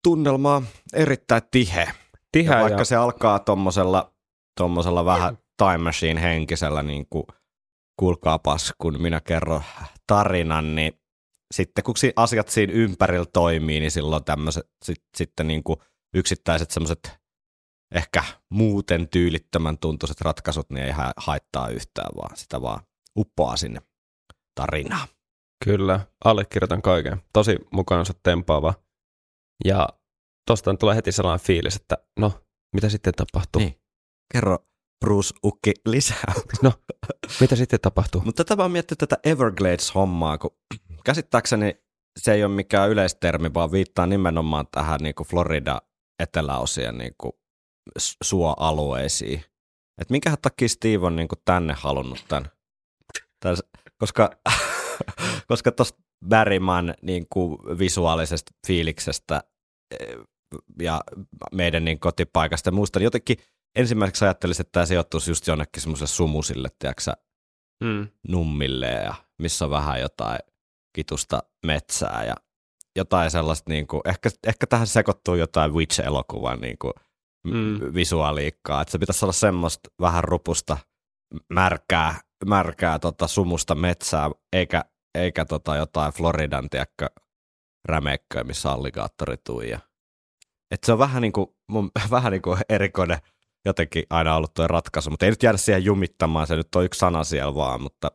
tunnelma on erittäin tihe. Tiheä Ja ja, vaikka se alkaa tommosella, tommosella vähän time machine henkisellä, niin kuin kuulkaapas, kun minä kerron tarinan, niin sitten kun si- asiat siinä ympärillä toimii, niin silloin tämmöiset sit, sitten niin kuin yksittäiset semmoiset ehkä muuten tyylittömän tuntuiset ratkaisut, niin ei ha- haittaa yhtään, vaan sitä vaan uppoaa sinne tarinaan. Kyllä, allekirjoitan kaiken. Tosi mukaansa tempaava. Ja tosta tulee heti sellainen fiilis, että no, mitä sitten tapahtuu? Niin. Kerro Bruce Ukki lisää. Mitä sitten tapahtuu? Mutta tätä vaan miettinyt tätä Everglades-hommaa, kun käsittääkseni se ei ole mikään yleistermi, vaan viittaa nimenomaan tähän niin kuin Florida eteläosien niin kuin suoalueisiin. Et minkähän takia Steve on niin kuin tänne halunnut tämän? Täs, koska koska tuosta Berryman niin kuin visuaalisesta fiiliksestä eh, ja meidän niin kotipaikasta ja muusta, niin jotenkin ensimmäiseksi ajattelisin, että tämä sijoittuisi just jonnekin semmoiselle sumusille, tiedätkö Mm. nummille ja missä on vähän jotain kitusta metsää ja jotain sellaista, niin kuin, ehkä, ehkä tähän sekoittuu jotain Witch-elokuvan niin kuin, Mm. visuaaliikkaa, että se pitäisi olla semmoista vähän rupusta märkää, märkää tota, sumusta metsää, eikä, eikä tota, jotain Floridan, tiedätkö, rämeikköä, missä alligaattori tuija. Et se on vähän niin kuin, mun, vähän niin kuin erikoinen jotenkin aina ollut tuo ratkaisu, mutta ei nyt jäädä siihen jumittamaan, se nyt on yksi sana siellä vaan, mutta,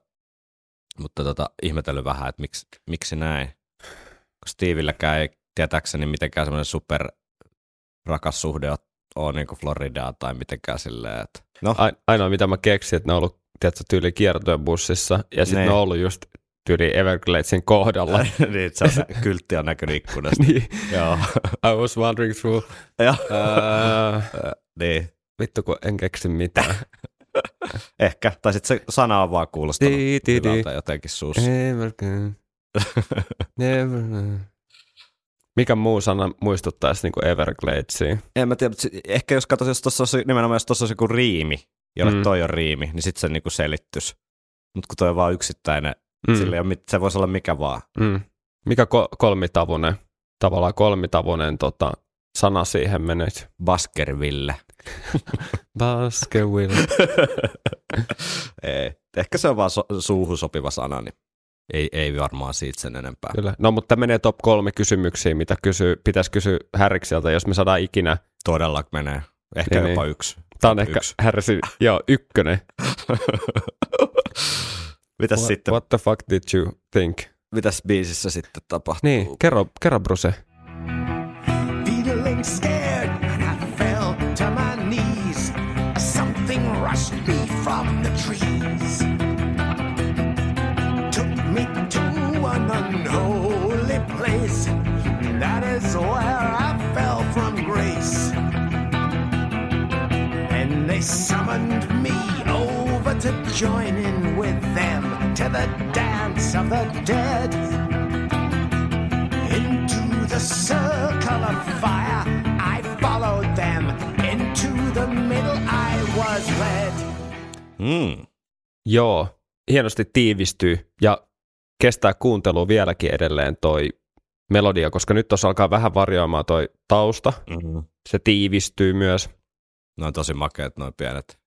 mutta tota, ihmetellyt vähän, että miksi, miksi näin. Kun Stevilläkään ei tietääkseni mitenkään semmoinen super rakas suhde ole, ole niin kuin Floridaa tai mitenkään silleen, että no, ainoa mitä mä keksin, että ne on ollut tiedätkö, tyyli kiertojen bussissa ja sitten Ne. ne on ollut just tyyli Evergladesin kohdalla. niin, se on, kyltti on näkynyt ikkunasta. niin, Joo. I was wandering through. Joo. Uh, niin, vittu kun en keksi mitään. ehkä. Tai sitten se sana on vaan kuulostanut Di, di, di. hyvältä jotenkin suussa. Everglade. Never. Mikä muu sana muistuttaisi niinku Evergladesiin? En mä tiedä, mutta ehkä jos katsoisi, jos tuossa olisi nimenomaan, jos tuossa olisi joku riimi, jolle Mm. toi on riimi, niin sitten se niinku selittyisi. Mutta kun toi on vaan yksittäinen, Mm. sillä ei ole se voisi olla mikä vaan. Mm. Mikä ko- kolmitavunen, tavallaan kolmitavunen tota, sana siihen menisi? Baskerville. Baskerville. ei. Ehkä se on vaan so- suuhun sopiva sana, niin ei, ei varmaan siitä sen enempää. Kyllä. No, mutta tämä menee top kolme kysymyksiä, mitä kysyy, pitäisi kysyä Härrikseltä, jos me saadaan ikinä. Todella menee. Ehkä Niin, jopa niin. yksi. Tämä on ehkä yksi. Härsi, joo, ykkönen. Mitäs What, sitten, what the fuck did you think? mitäs biisissä sitten tapahtuu? Niin, kerro, kerro Bruse. To join in with them to the dance of the dead into the circle of fire. I followed them into the middle. I was led. Mm. Joo, hienosti tiivistyy ja kestää kuuntelua vieläkin edelleen toi melodia, koska nyt tuossa alkaa vähän varjoamaan toi tausta. Mm-hmm. Se tiivistyy myös. Ne on tosi makeat noin pienet.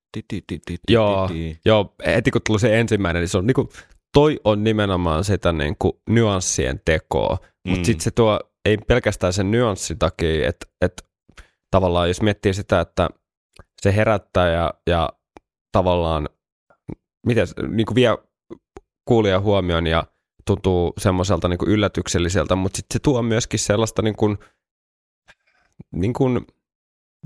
Joo, joo, heti kun tuli se ensimmäinen, niin se on niinku, toi on nimenomaan sitä niinku nyanssien tekoa, mutta Mm. sitten se tuo, ei pelkästään sen nyanssin takia, että et, tavallaan jos miettii sitä, että se herättää ja, ja tavallaan, miten, niinku vie kuulijan huomioon ja tuntuu semmoiselta niinku yllätykselliseltä, mutta sitten se tuo myöskin sellaista niinku, niinku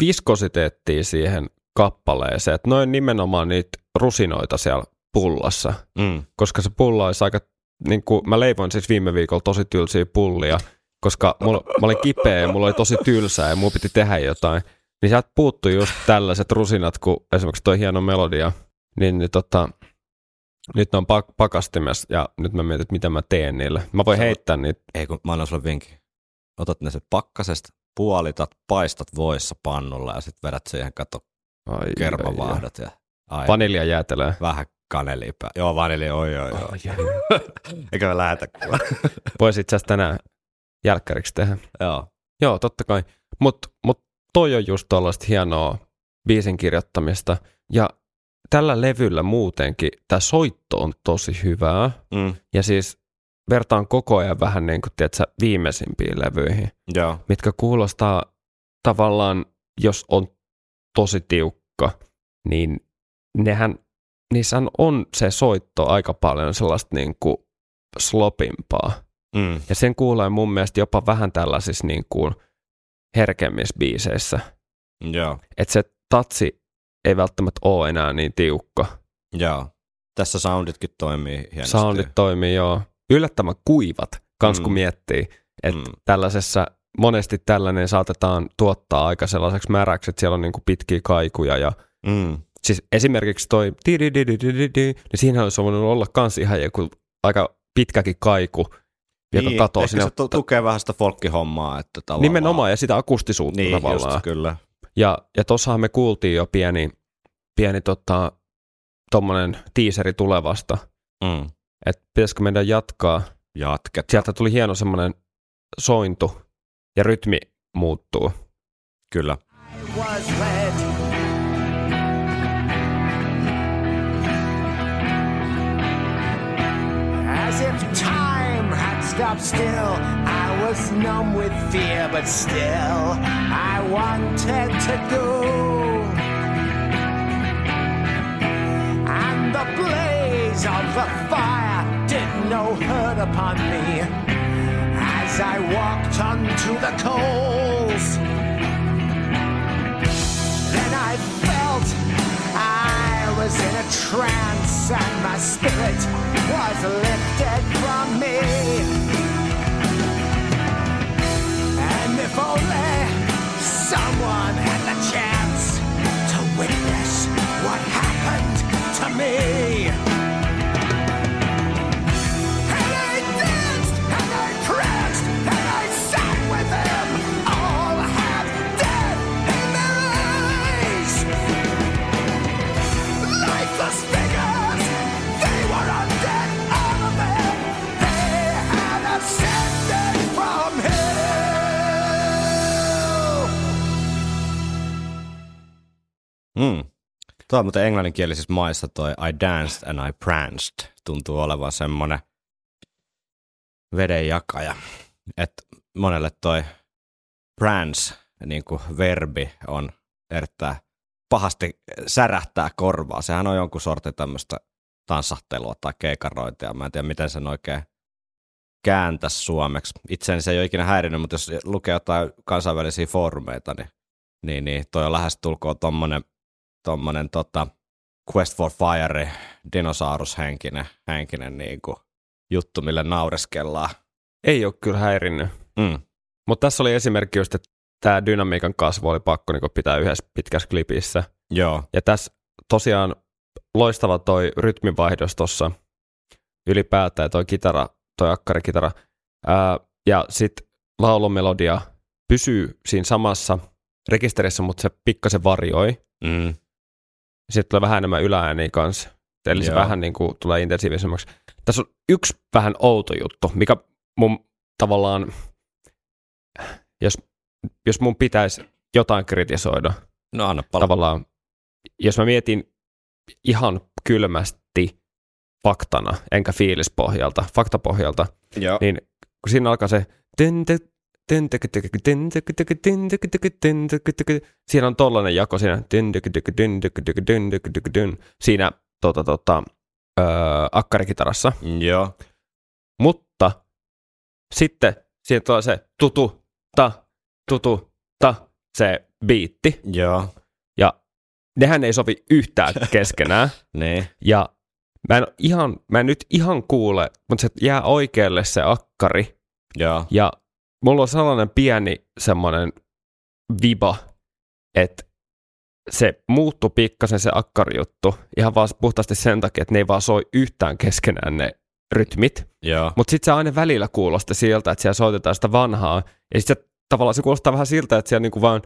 viskositeettia siihen kappaleeseen, että noin nimenomaan niitä rusinoita siellä pullassa, Mm. koska se pullo olisi aika, niin kuin, mä leivoin siis viime viikolla tosi tylsiä pullia, koska mulla, mä olin kipeä ja mulla oli tosi tylsää ja mulla piti tehdä jotain, niin sieltä puuttui just tällaiset rusinat, kuin esimerkiksi toi hieno melodia, niin, niin tota, nyt ne on pak- pakastimessa ja nyt mä mietin, että mitä mä teen niillä. Mä voin Sä heittää niitä. Ei kun mä annan sulle vinkin. Otat ne se pakkasesta, puolitat, paistat voissa pannulla ja sitten vedät siihen kato Ai, kermavaahdat ja ai, Vanilja jäätelee. vähän kanelia pää. Joo, vanili, oi, oi, oi. Eikä me lähetä kuule. Voisi itse asiassa tänään jälkkäriksi tehdä. Joo. Joo, totta kai. Mutta mut toi on just tuollaista hienoa biisin kirjoittamista. Ja tällä levyllä muutenkin tämä soitto on tosi hyvää. Mm. Ja siis vertaan koko ajan vähän niin kuin, tiedätkö, viimeisimpiin levyihin, Joo. mitkä kuulostaa tavallaan, jos on tosi tiukka, niin nehän, niissähän on se soitto aika paljon sellaista niin kuin slopimpaa. Mm. Ja sen kuulee mun mielestä jopa vähän tällaisissa niin kuin herkemmissä biiseissä. Joo. Että se tatsi ei välttämättä ole enää niin tiukka. Joo. Tässä sounditkin toimii hienosti. Soundit toimii joo. Yllättävän kuivat, kans kun Mm. miettii. Että Mm. tällaisessa, monesti tällainen saatetaan tuottaa aika sellaiseksi märäksi, että siellä on niin kuin pitkiä kaikuja ja Mm. siis esimerkiksi toi niin siinä olisi voinut olla kans ihan joku aika pitkäkin kaiku, joka niin, katoo sinne. se tu- tukee vähän sitä folkkihommaa. Että tavallaan... Nimenomaan, ja sitä akustisuutta Niin, tavallaan. just, kyllä. Ja, ja tossahan me kuultiin jo pieni, pieni tota, tommonen tiiseri tulevasta, Mm. että pitäisikö meidän jatkaa. Jatket. Sieltä tuli hieno semmoinen sointu ja rytmi muuttuu. Kyllä. As if time had stopped still, I was numb with fear, but still I wanted to go. And the blaze of the fire did no hurt upon me as I walked onto the coals. Then I felt I was in a trance and my spirit was lifted from me. And if only someone had the chance to witness what happened to me. Tuo muuten englanninkielisissä maissa toi I danced and I pranced tuntuu olevan semmoinen vedenjakaja. Että monelle toi prance, niin kuin verbi, on erittäin pahasti särähtää korvaa. Sehän on jonkun sortin tämmöistä tanssahtelua tai keikarointia. Mä en tiedä, miten sen oikein kääntäisi suomeksi. Itseäni se ei ole ikinä häirinyt, mutta jos lukee jotain kansainvälisiä foorumeita, niin, niin, niin toi on lähestulkoon tommonen, tommonen tota Quest for Fire, dinosaurushenkinen henkinen niin kuin juttu, mille naureskellaan. Ei ole kyllä häirinnyt. Mm. Mutta tässä oli esimerkki just, että tämä dynamiikan kasvu oli pakko niin pitää yhdessä pitkässä klipissä. Joo, Ja tässä tosiaan loistava toi rytminvaihdos tuossa ylipäätään, toi kitara, toi akkarikitara. Ää, ja sitten laulumelodia pysyy siinä samassa rekisterissä, mutta se pikkasen varjoi. mm. Sitten tulee vähän enemmän yläääniä kanssa. Eli se Joo. vähän niin kuin tulee intensiivisemmäksi. Tässä on yksi vähän outo juttu, mikä mun tavallaan, jos, jos mun pitäisi jotain kritisoida, no anna pala. tavallaan, jos mä mietin ihan kylmästi faktana, enkä fiilispohjalta, faktapohjalta, Joo. niin kun siinä alkaa se siinä on tollainen jako siinä siinä tota, tota, öö, akkarikitarassa. Joo. Mutta sitten siinä tulee se tutu, ta, tutu, ta, se biitti. Joo. Ja nehän ei sovi yhtään keskenään. Niin. Ja mä en, ihan, mä en nyt ihan kuule, mutta se jää oikealle se akkari. Joo. Ja mulla on sellainen pieni semmoinen viba, että se muuttui pikkasen se akkarijuttu ihan vaan puhtaasti sen takia, että ne ei vaan soi yhtään keskenään ne rytmit. Mutta sitten se aina välillä kuulosti siltä, että siellä soitetaan sitä vanhaa. Ja sitten tavallaan se kuulostaa vähän siltä, että siellä niinku vaan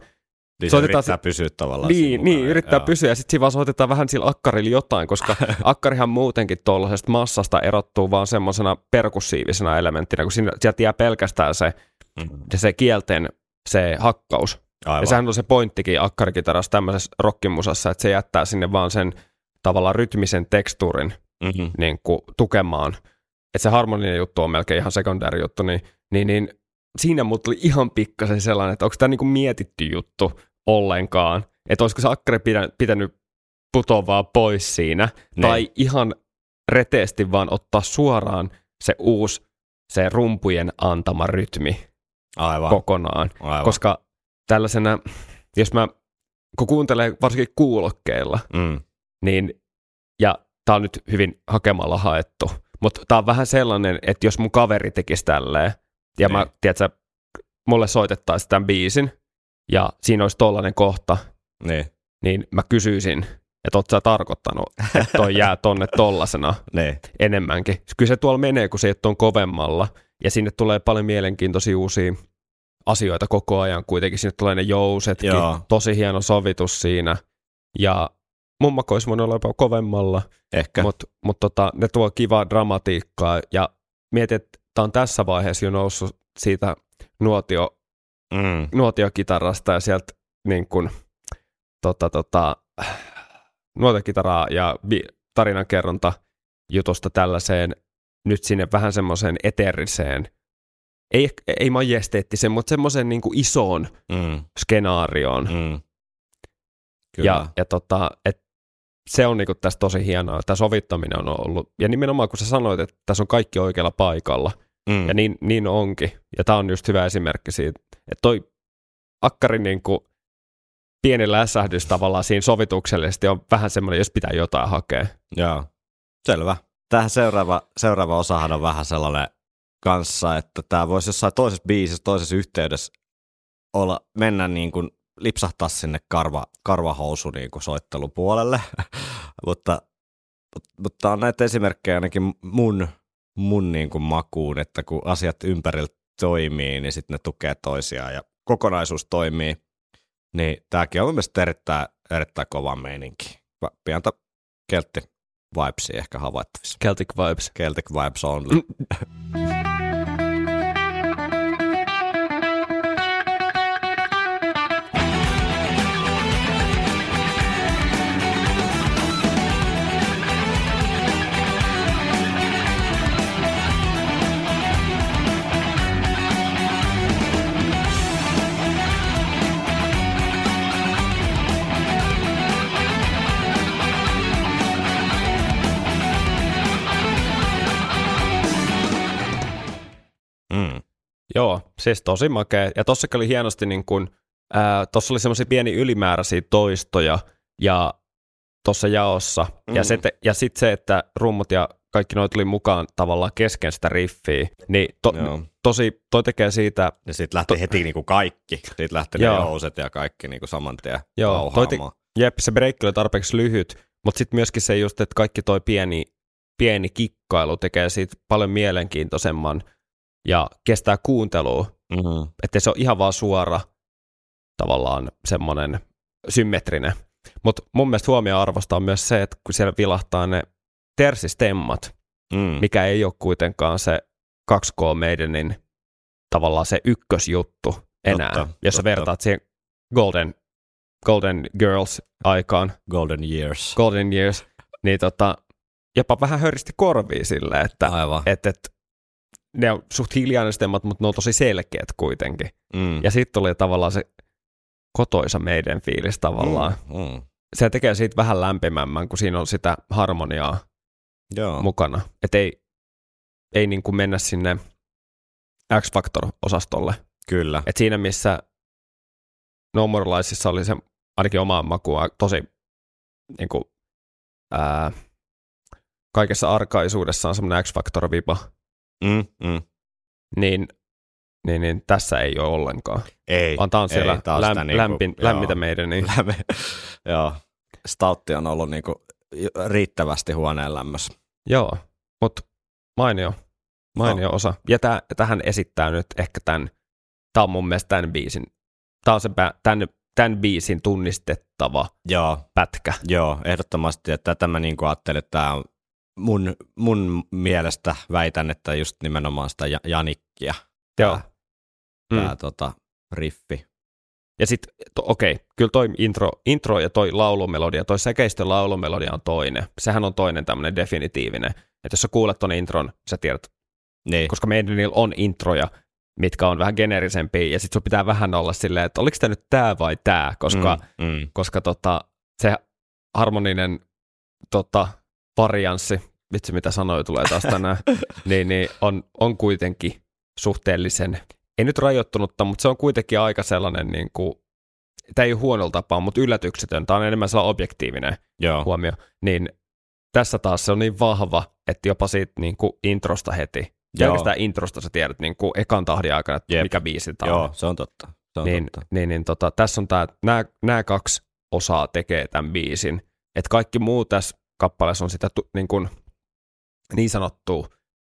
Niin soitetaan yrittää se- pysyä tavallaan niin, niin yrittää Joo. pysyä ja sitten siinä vaan soitetaan vähän sillä akkarilla jotain, koska akkarihan muutenkin tuollaisesta massasta erottuu vaan semmoisena perkussiivisena elementtinä, kun siinä, sieltä jää pelkästään se, Mm. se kielten se hakkaus. Aivan. Ja sehän on se pointtikin akkarikitarassa tämmöisessä rockimusassa, että se jättää sinne vaan sen tavallaan rytmisen tekstuurin Mm-hmm. niin kuin, tukemaan. Että se harmoninen juttu on melkein ihan sekundääri juttu, niin, niin, niin siinä mulla tuli ihan pikkasen sellainen, että onko tämä niin kuin mietitty juttu ollenkaan. Että olisiko se akkari pitänyt putoaa pois siinä, Niin. tai ihan reteesti vaan ottaa suoraan se uusi, se rumpujen antama rytmi Aivan. kokonaan. Aivan. Koska tällaisena, jos mä, kun kuuntelee varsinkin kuulokkeilla, Mm. niin, ja tää on nyt hyvin hakemalla haettu, mutta tää on vähän sellainen, että jos mun kaveri tekisi tälleen, ja mä, Niin. tiedätkö, mulle soitettaisiin tämän biisin, ja siinä olisi tollainen kohta, Niin. niin mä kysyisin, että oot sä tarkoittanut, että toi jää tonne tollasena Niin. enemmänkin. Kyllä se tuolla menee, kun se ei ole kovemmalla, ja sinne tulee paljon mielenkiintoisia uusia asioita koko ajan kuitenkin. Sinne tulee ne jousetkin, Joo. tosi hieno sovitus siinä, ja mun maku olisi voinut olla jopa kovemmalla, Ehkä. mutta mut tota, ne tuo kivaa dramatiikkaa, ja mietin, että tämä on tässä vaiheessa jo noussut siitä nuotio, Mm. nuotiokitarasta ja sieltä niin kuin, tota, tota, nuotokitaraa ja bi- tarinankerronta jutusta tällaiseen nyt sinne vähän semmoiseen eteeriseen, ei, ei majesteettisen, mutta semmoisen niin kuin isoon Mm. skenaarioon. Mm. Kyllä. Ja, ja tota, et se on niinku tässä tosi hienoa. Tämä sovittaminen on ollut, ja nimenomaan kun sä sanoit, että tässä on kaikki oikealla paikalla, mm. ja niin, niin onkin. Ja tämä on just hyvä esimerkki siitä, että toi akkari niinku pieni lässähdys tavallaan siinä sovituksellisesti on vähän semmoinen, jos pitää jotain hakea. Joo. Selvä. Tähän seuraava, seuraava osahan on vähän sellainen kanssa, että tämä voisi jossain toisessa biisissä, toisessa yhteydessä olla, mennä niin kuin lipsahtaa sinne karva, karvahousu niin kuin soittelupuolelle, mutta, mutta on näitä esimerkkejä ainakin mun, mun niin kuin makuun, että kun asiat ympärillä toimii, niin sitten ne tukee toisiaan ja kokonaisuus toimii, niin tämäkin on mun mielestä erittäin, erittäin kova meininki. Pientä keltti vibesia ehkä havaittavissa. Celtic Vibes. Celtic vibes only. Joo, siis tosi makea. Ja tossakin oli hienosti niin kuin, ää, tossa oli semmoisia pieni ylimääräisiä toistoja ja tuossa jaossa. Mm. Ja, se, te- ja sitten se, että rummut ja kaikki noit tuli mukaan tavallaan kesken sitä riffiä, niin to, Joo. tosi, toi tekee siitä, Ja sitten lähti heti niinku kaikki. Sitten lähti ne jouset ja kaikki niinku saman tien Joo, toi te- jep, se breikki oli tarpeeksi lyhyt, mutta sitten myöskin se just, että kaikki toi pieni, pieni kikkailu tekee siitä paljon mielenkiintoisemman ja kestää kuuntelua, Mm-hmm. että se on ihan vaan suora tavallaan semmoinen symmetrinen. Mutta mun mielestä huomio arvosta on myös se, että kun siellä vilahtaa ne tersistemmat, Mm. mikä ei ole kuitenkaan se 2K Maidenin tavallaan se ykkösjuttu enää, Totta, jos totta. vertaat siihen Golden, Golden Girls aikaan, Golden Years. Golden Years, niin tota, jopa vähän höristi korviin silleen, että Aivan. et, et, ne on suht hiljainen stemmat, mutta ne on tosi selkeät kuitenkin. Mm. Ja sitten tuli tavallaan se kotoisa meidän fiilis tavallaan. Mm. Mm. Se tekee siitä vähän lämpimämmän, kun siinä on sitä harmoniaa Joo. mukana. Että ei, ei niin kuin mennä sinne X-Factor-osastolle. Kyllä. Et siinä missä No More Liesissa oli se ainakin omaan makuun tosi niin kuin, ää, kaikessa arkaisuudessaan semmoinen X-Factor-vipa, Mm. Mm. niin, niin, niin tässä ei ole ollenkaan. Ei. Vaan tää on siellä ei, tää on läm, sitä niinku- lämpin, joo. lämmitä meidän. Niin. Lämmin. Joo. Stoutti on ollut niinku riittävästi huoneen lämmössä. Joo, mutta mainio, mainio No. osa. Ja täh, tähän esittää nyt ehkä tämän, tämä on mun mielestä tämän biisin, tämä on se tämän, tämän biisin tunnistettava Joo. pätkä. Joo, ehdottomasti. Että tätä mä niinku ajattelin, että tämä on mun, mun mielestä väitän, että just nimenomaan sitä Ja- Janikkia. Joo. Tämä Mm. tota, riffi. Ja sitten, okei, kyllä toi intro, intro ja toi laulumelodia, toi säkeistön laulumelodia on toinen. Sehän on toinen tämmöinen definitiivinen. Että jos sä kuulet ton intron, sä tiedät, Niin. koska meidän niillä on introja, mitkä on vähän generisempiä, ja sitten sun pitää vähän olla silleen, että oliko tämä nyt tää vai tää, koska, mm, mm. koska tota, se harmoninen tota, varianssi, vitsi mitä sanoja tulee taas tänään, niin, niin on, on kuitenkin suhteellisen, ei nyt rajoittunutta, mutta se on kuitenkin aika sellainen, niin kuin, tämä ei ole huonolla tapaa, mutta yllätyksetön, tämä on enemmän sellainen objektiivinen Joo. huomio, niin tässä taas se on niin vahva, että jopa siitä niin kuin introsta heti, Joo. pelkästään introsta sä tiedät niin kuin ekan tahdin aikana, että Jep. mikä biisi tämä on Joo, se on totta. Se on niin, totta. niin, niin tota, tässä on tää, nämä, nämä kaksi osaa tekee tämän biisin. Et kaikki muu tässä kappaleessa on sitä niin, kuin, niin sanottua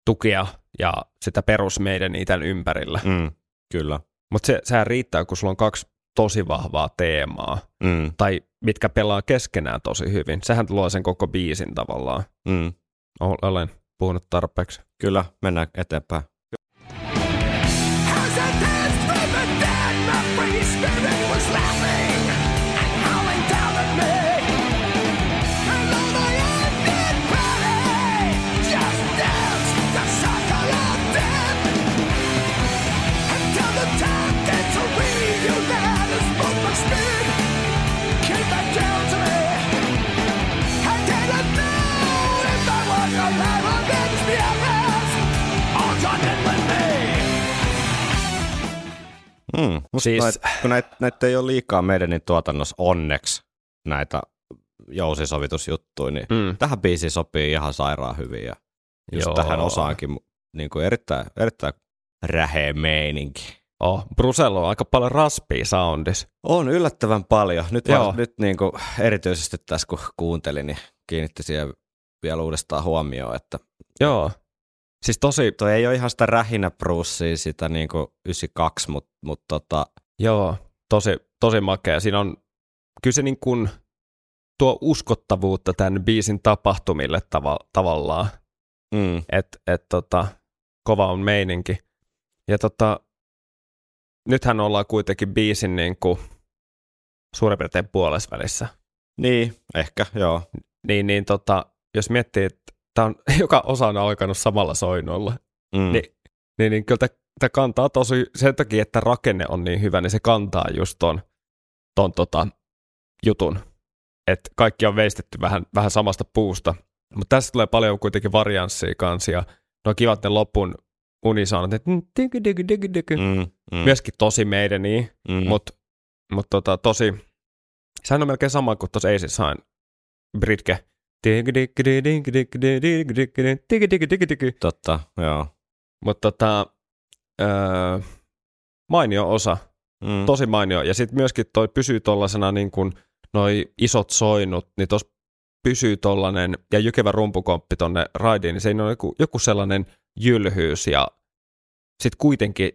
tukea ja sitä perus meidän itän ympärillä. Mm, kyllä. Mutta se, sehän riittää, kun sulla on kaksi tosi vahvaa teemaa, Mm, tai mitkä pelaa keskenään tosi hyvin. Sehän luo sen koko biisin tavallaan. mm, Olen puhunut tarpeeksi. kyllä, mennään eteenpäin. Mm, musta Siis- näitä, kun näitä, näitä ei ole liikaa meidän niin tuotannossa onneksi näitä jousisovitusjuttuja, niin Mm. tähän biisiin sopii ihan sairaan hyvin ja just Joo. tähän osaankin niin kuin erittäin, erittäin räheä meininki. Oh, Brusella on aika paljon raspia soundis. On yllättävän paljon. Nyt, Joo. vaan, nyt niin kuin erityisesti tässä kun kuuntelin, niin kiinnitti siihen vielä uudestaan huomioon, että Joo. Siis tosi, toi ei ole ihan sitä rähinä Brucea, sitä niin kuin 92, mutta mut tota, Joo, tosi, tosi makea. Siinä on kyllä se niin kuin tuo uskottavuutta tämän biisin tapahtumille tava- tavallaan, mm, että et tota, kova on meininki. Ja tota, nythän ollaan kuitenkin biisin niin kuin suurin piirtein puolesvälissä. niin, ehkä, joo. Niin, niin tota, jos miettii, että tämä on joka osa on alkanut samalla soinnolla, Mm, Niin. niin, niin kyllä tämä kantaa tosi, sen takia, että rakenne on niin hyvä, niin se kantaa just ton, ton tota, jutun. Että kaikki on veistetty vähän, vähän samasta puusta. Mutta tässä tulee paljon kuitenkin varianssia kanssa ja ne on kivat ne lopun unisounut, että diggy, diggy, diggy, diggy. Mm, mm, myöskin tosi meidän, niin, mm. mutta mut tota, tosi, sehän on melkein sama kuin tuossa Ace Sign, Britke. Totta, joo. Mutta tota, öö, mainio osa, Mm. tosi mainio. Ja sitten myöskin toi pysyy tollasena niin kuin noi isot soinut, niin tuossa pysyy tollanen, ja jykevä rumpukomppi tonne raidiin, niin siinä on joku, joku sellainen jylhyys ja sitten kuitenkin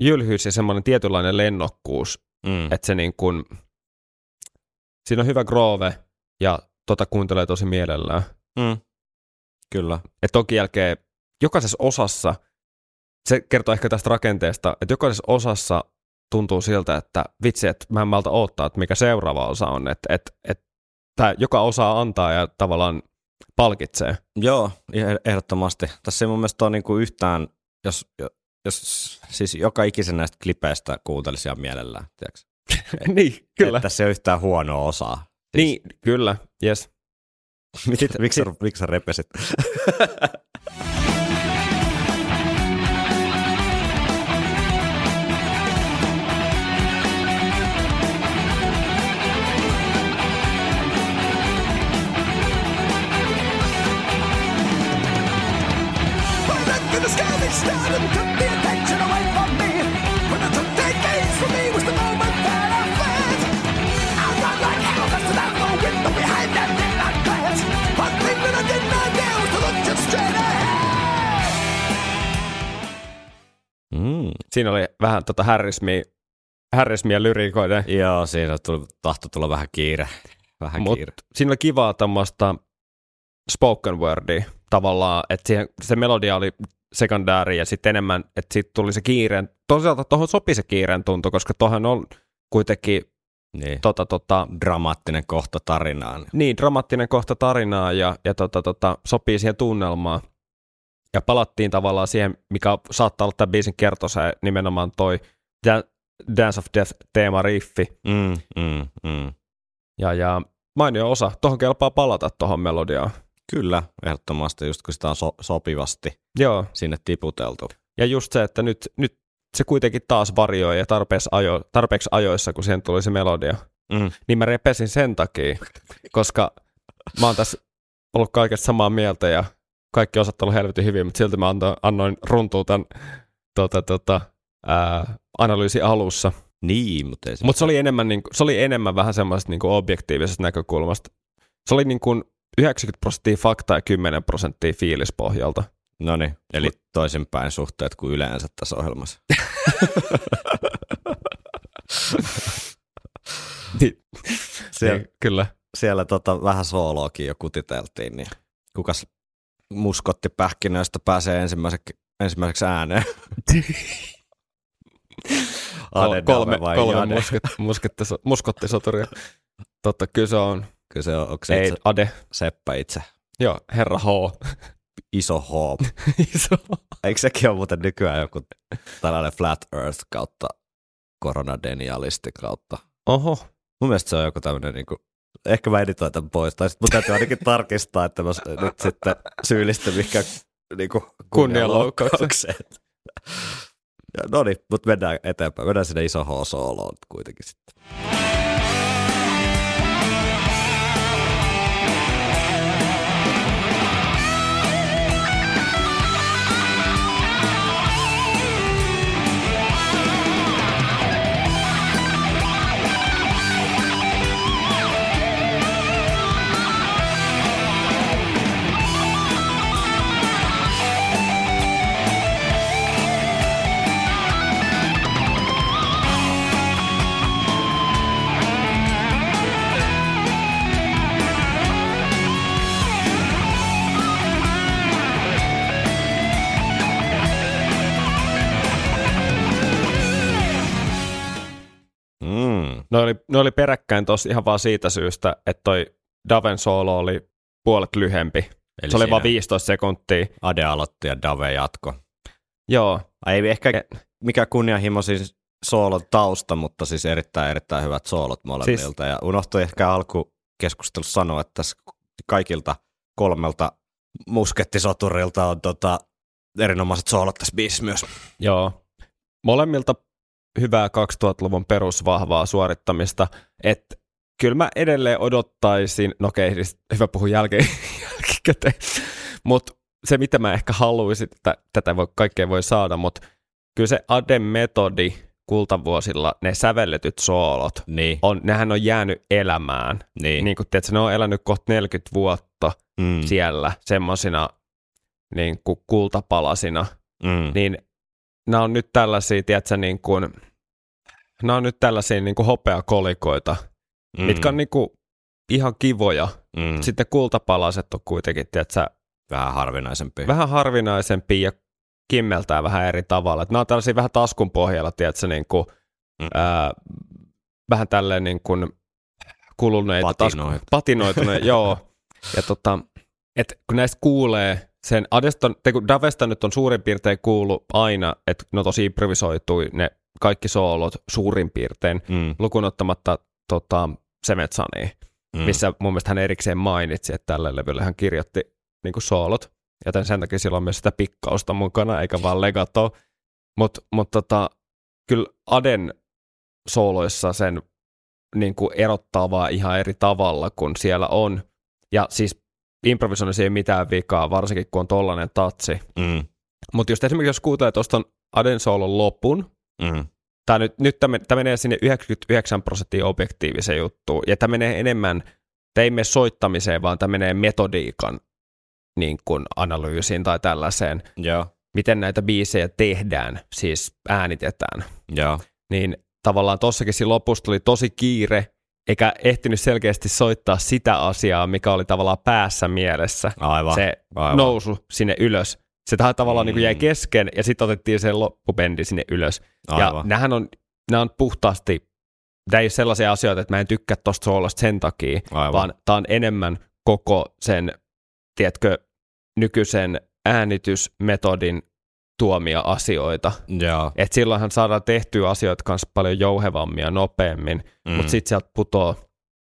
jylhyys ja semmoinen tietynlainen lennokkuus, Mm. että se niin kuin, siinä on hyvä groove ja tota kuuntelee tosi mielellään. Mm. Kyllä. Et toki jälkeen jokaisessa osassa, se kertoo ehkä tästä rakenteesta, että jokaisessa osassa tuntuu siltä, että vitsi, että mä en malta odottaa, että mikä seuraava osa on, että et, et, tää joka osaa antaa ja tavallaan palkitsee. Joo, eh- ehdottomasti. Tässä ei mun mielestä ole niinku yhtään, jos, jos siis joka ikisen näistä klipeistä kuuntelisi ihan mielellään, tiedätkö? niin, kyllä. Että tässä ei ole yhtään huonoa osaa. Siis, Niin, kyllä, yes. Miksi, sä, miksi sä repesit? When Mm. Siinä oli vähän tota härrismiä, härrismiä lyrikoiden, Joo, siinä tuli, tahto tulla vähän kiire. Vähän mutta kiire. siinä oli kivaa tämmöistä spoken wordia tavallaan, että siihen, se melodia oli sekundääri ja sitten enemmän, että siitä tuli se kiireen, toisaalta tuohon sopi se kiireen tuntu, koska tuohon on kuitenkin Niin. tota, tota, Dramaattinen kohta tarinaan. niin dramaattinen kohta tarinaa ja, ja tota, tota, sopii siihen tunnelmaan. Ja palattiin tavallaan siihen, mikä saattaa olla tämän biisin kertosa, nimenomaan toi Dan- Dance of Death teema riffi. Mm, mm, mm. Ja, ja mainio osa, tuohon kelpaa palata tuohon melodiaan. Kyllä, ehdottomasti, just kun sitä on so- sopivasti Joo, sinne tiputeltu. ja just se, että nyt, nyt se kuitenkin taas varioi ja tarpeeksi, ajo, tarpeeksi ajoissa, kun siihen tuli se melodia. Mm. Niin mä repesin sen takia, koska mä oon tässä ollut kaikesta samaa mieltä ja kaikki osat ollut helvetin hyvin, mutta silti mä antoin, annoin runtua tämän tota, tota, ää, analyysin alussa. Niin, mutta se... Mutta se, oli enemmän, niin, se oli enemmän vähän semmoisesta niin objektiivisesta näkökulmasta. Se oli niin kuin 90 prosenttia faktaa ja 10 prosenttia fiilispohjalta. No niin, eli toisinpäin suhteet kuin yleensä tässä ohjelmassa. Niin, Siellä, niin, kyllä. siellä tota, vähän sooloakin jo kutiteltiin, niin kukas muskotti pähkinöistä pääsee ensimmäiseksi, ensimmäiseksi ääneen? Ade, kolme vai kolme Jade? musket, muskottisoturia. Totta, kyllä se on. Kyllä se on, onko se Ei, itse, Ade. Seppä itse? Joo, herra H. Iso H. Iso. Eikö sekin ole muuten nykyään joku tällainen flat earth kautta koronadenialisti kautta? Oho. Mun mielestä se on joku tämmöinen niinku, ehkä mä editoin tämän pois, tai sitten mun täytyy ainakin tarkistaa, että mä nyt sitten syyllistyn mihinkään niinku Kunnianloukkaukseen. No niin, mutta mennään eteenpäin. Mennään sinne iso H-sooloon kuitenkin sitten. Ne oli, ne oli peräkkäin tossa ihan vaan siitä syystä, että toi Daven solo oli puolet lyhempi. Eli se oli vaan 15 sekuntia. Ade aloitti ja Dave jatko. Joo, Ei ehkä E- mikä kunnianhimo siis soolon tausta, mutta siis erittäin erittäin hyvät soolot molemmilta. Siis... Ja unohtui ehkä alkukeskustelussa sanoa, että tässä kaikilta kolmelta muskettisoturilta on tota, erinomaiset soolot tässä biisissä myös. Joo. Molemmilta hyvää 2000-luvun perusvahvaa suorittamista, että kyllä mä edelleen odottaisin, no okei, siis hyvä puhua jälkeen, jälkikäteen, mutta se mitä mä ehkä haluaisin, että tätä voi, kaikkea voi saada, mutta kyllä se Adem metodi kultavuosilla, ne sävelletyt soolot, Niin, on, nehän on jäänyt elämään. niin. Niin kuin, tiedätkö, ne on elänyt kohta 40 vuotta mm, siellä semmoisina niin kultapalasina, mm, niin nämä on nyt tällaisia, tiedätkö, niin kuin, nämä on nyt tällaisia niin kuin hopeakolikoita, mm. mitkä on niin kuin ihan kivoja. mm, Sitten kultapalaset on kuitenkin, tiedätkö, vähän harvinaisempi. vähän harvinaisempia ja kimmeltää vähän eri tavalla. Et nämä on tällaisia vähän taskun pohjalla, tiedätkö, niin kuin, Mm. ää, vähän tälleen niin kuin kuluneita. Patinoita. patinoituneita, joo. Ja tota, et kun näistä kuulee sen, Adesta, te kun Davesta nyt on suurin piirtein kuullut aina, että ne on tosi improvisoitui ne kaikki soolot suurin piirtein, Mm, lukunottamatta tota, Semetsania, mm, missä mun mielestä hän erikseen mainitsi, että tälle levylle hän kirjoitti niin soolot, joten sen takia sillä on myös sitä pikkausta mukana, eikä vaan legato. Mutta mut tota, kyllä Aden sooloissa sen niin kuin erottaa vaan ihan eri tavalla, kun siellä on. Ja siis improvisoinnissa ei mitään vikaa, varsinkin kun on tollainen tatsi. mm, Mutta just esimerkiksi jos kuuntelee tuosta Aden soolon lopun, mm, Tää nyt, nyt tämä, tämä menee sinne 99 prosenttia objektiiviseen juttuun, ja tämä menee enemmän, tämä ei mene soittamiseen, vaan tämä menee metodiikan niin kuin analyysiin tai tällaiseen, joo, miten näitä biisejä tehdään, siis äänitetään. joo, Niin tavallaan tossakin siinä lopussa tuli tosi kiire, eikä ehtinyt selkeästi soittaa sitä asiaa, mikä oli tavallaan päässä mielessä, aivan. se aivan. nousu sinne ylös. Se tähän tavallaan mm. niin kuin jäi kesken, ja sitten otettiin se loppubendi sinne ylös. Ja aivan. nämähän on, nämä on puhtaasti, tämä ei ole sellaisia asioita, että mä en tykkää tosta soolosta sen takia, aivan. vaan tämä on enemmän koko sen, tiedätkö, nykyisen äänitysmetodin tuomia asioita. Joo, Et silloinhan saadaan tehtyä asioita kanssa paljon jouhevammin ja nopeammin, mm. mutta sitten sieltä putoo,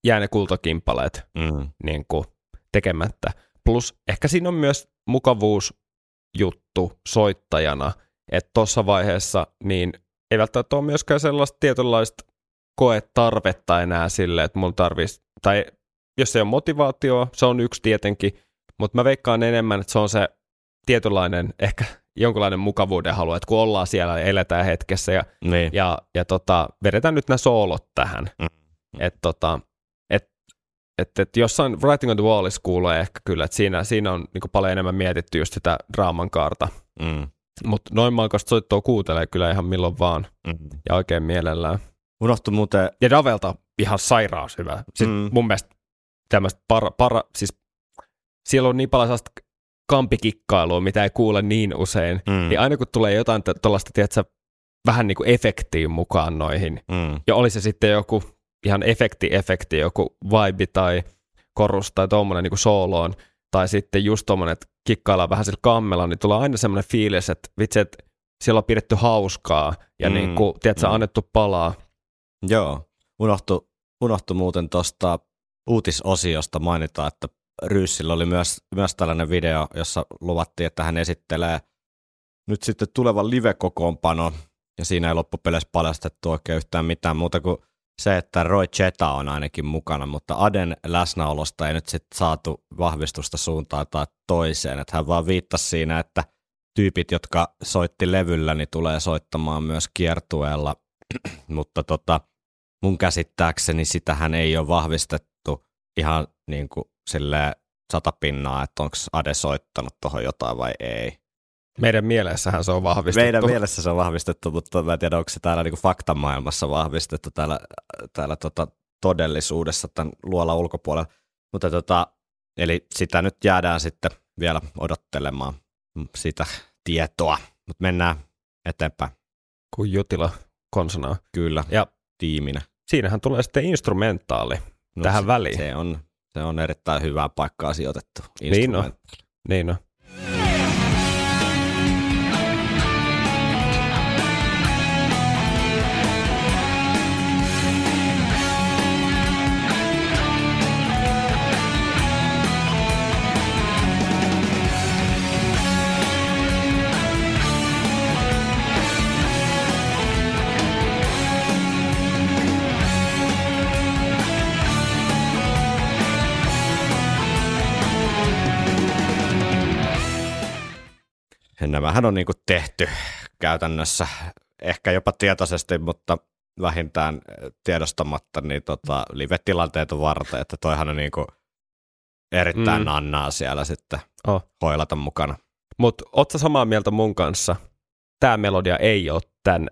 jää ne kultakimpaleet mm, niin kuin, tekemättä. Plus ehkä siinä on myös mukavuusjuttu soittajana, että tuossa vaiheessa niin ei välttämättä ole myöskään sellaista tietynlaista koetarvetta enää sille, että mun tarvitsisi, tai jos se on motivaatio, se on yksi tietenkin, mutta mä veikkaan enemmän, että se on se tietynlainen, ehkä jonkinlainen mukavuuden halu, että kun ollaan siellä ja eletään hetkessä ja, niin. ja, ja tota, vedetään nyt nämä soolot tähän. Mm. Että tota, et, et, et jossain Writing on the Wallissa kuulee ehkä kyllä, että siinä, siinä on niinku paljon enemmän mietitty just sitä draaman kaarta. Mm, Mutta noin malkasta soittoa kuuntelee kyllä ihan milloin vaan mm. ja oikein mielellään. Unohtu muuten, Ja Davelta ihan sairaus hyvä. Mm. mm. mun mielestä tämmöistä para, para, siis siellä on niin paljon sellaista kampikikkailua, mitä ei kuule niin usein. mm, Niin aina kun tulee jotain tuollaista, tiedätkö, vähän niin kuin efektiin mukaan noihin, mm, ja oli se sitten joku ihan efekti-efekti, joku vibe tai korus tai tuommoinen niin sooloon, tai sitten just tuommoinen, että kikkaillaan vähän sillä kammella, niin tulee aina semmoinen fiilis, että vitsi, että siellä on pidetty hauskaa ja Mm, niin kuin, tiedätkö, mm. annettu palaa. Joo, unohtu, unohtu muuten tuosta uutisosiosta mainita, että Ryyssillä oli myös, myös tällainen video, jossa luvattiin, että hän esittelee nyt sitten tulevan live-kokoonpano, ja siinä ei loppupeleissä paljastettu oikein yhtään mitään muuta kuin se, että Roy Cheta on ainakin mukana, mutta Aden läsnäolosta ei nyt sitten saatu vahvistusta suuntaan tai toiseen, että hän vaan viittasi siinä, että tyypit, jotka soitti levyllä, niin tulee soittamaan myös kiertueella, mutta tota, mun käsittääkseni sitähän ei ole vahvistettu ihan niin kuin silleen sata pinnaa, että onko Ade soittanut tuohon jotain vai ei. Meidän mielessähän se on vahvistettu. Meidän mielessä se on vahvistettu, mutta mä en tiedä, onko se täällä niin faktamaailmassa vahvistettu täällä, täällä tota todellisuudessa tämän luola ulkopuolella. Mutta tota, eli sitä nyt jäädään sitten vielä odottelemaan sitä tietoa, mutta mennään eteenpäin. Kuin jutila konsonaa. Kyllä, Ja tiiminä. siinähän tulee sitten instrumentaali No tähän se, väliin. Se on, se on erittäin hyvää paikkaa sijoitettu. Niin on. Niin on. Nämähän on niinku tehty käytännössä ehkä jopa tietoisesti, mutta vähintään tiedostamatta niin tota, live-tilanteita varten, että toihan on niinku erittäin Mm. nannaa siellä sitten Oh. hoilata mukana. Mutta oot sä samaa mieltä mun kanssa? Tämä melodia ei ole tämän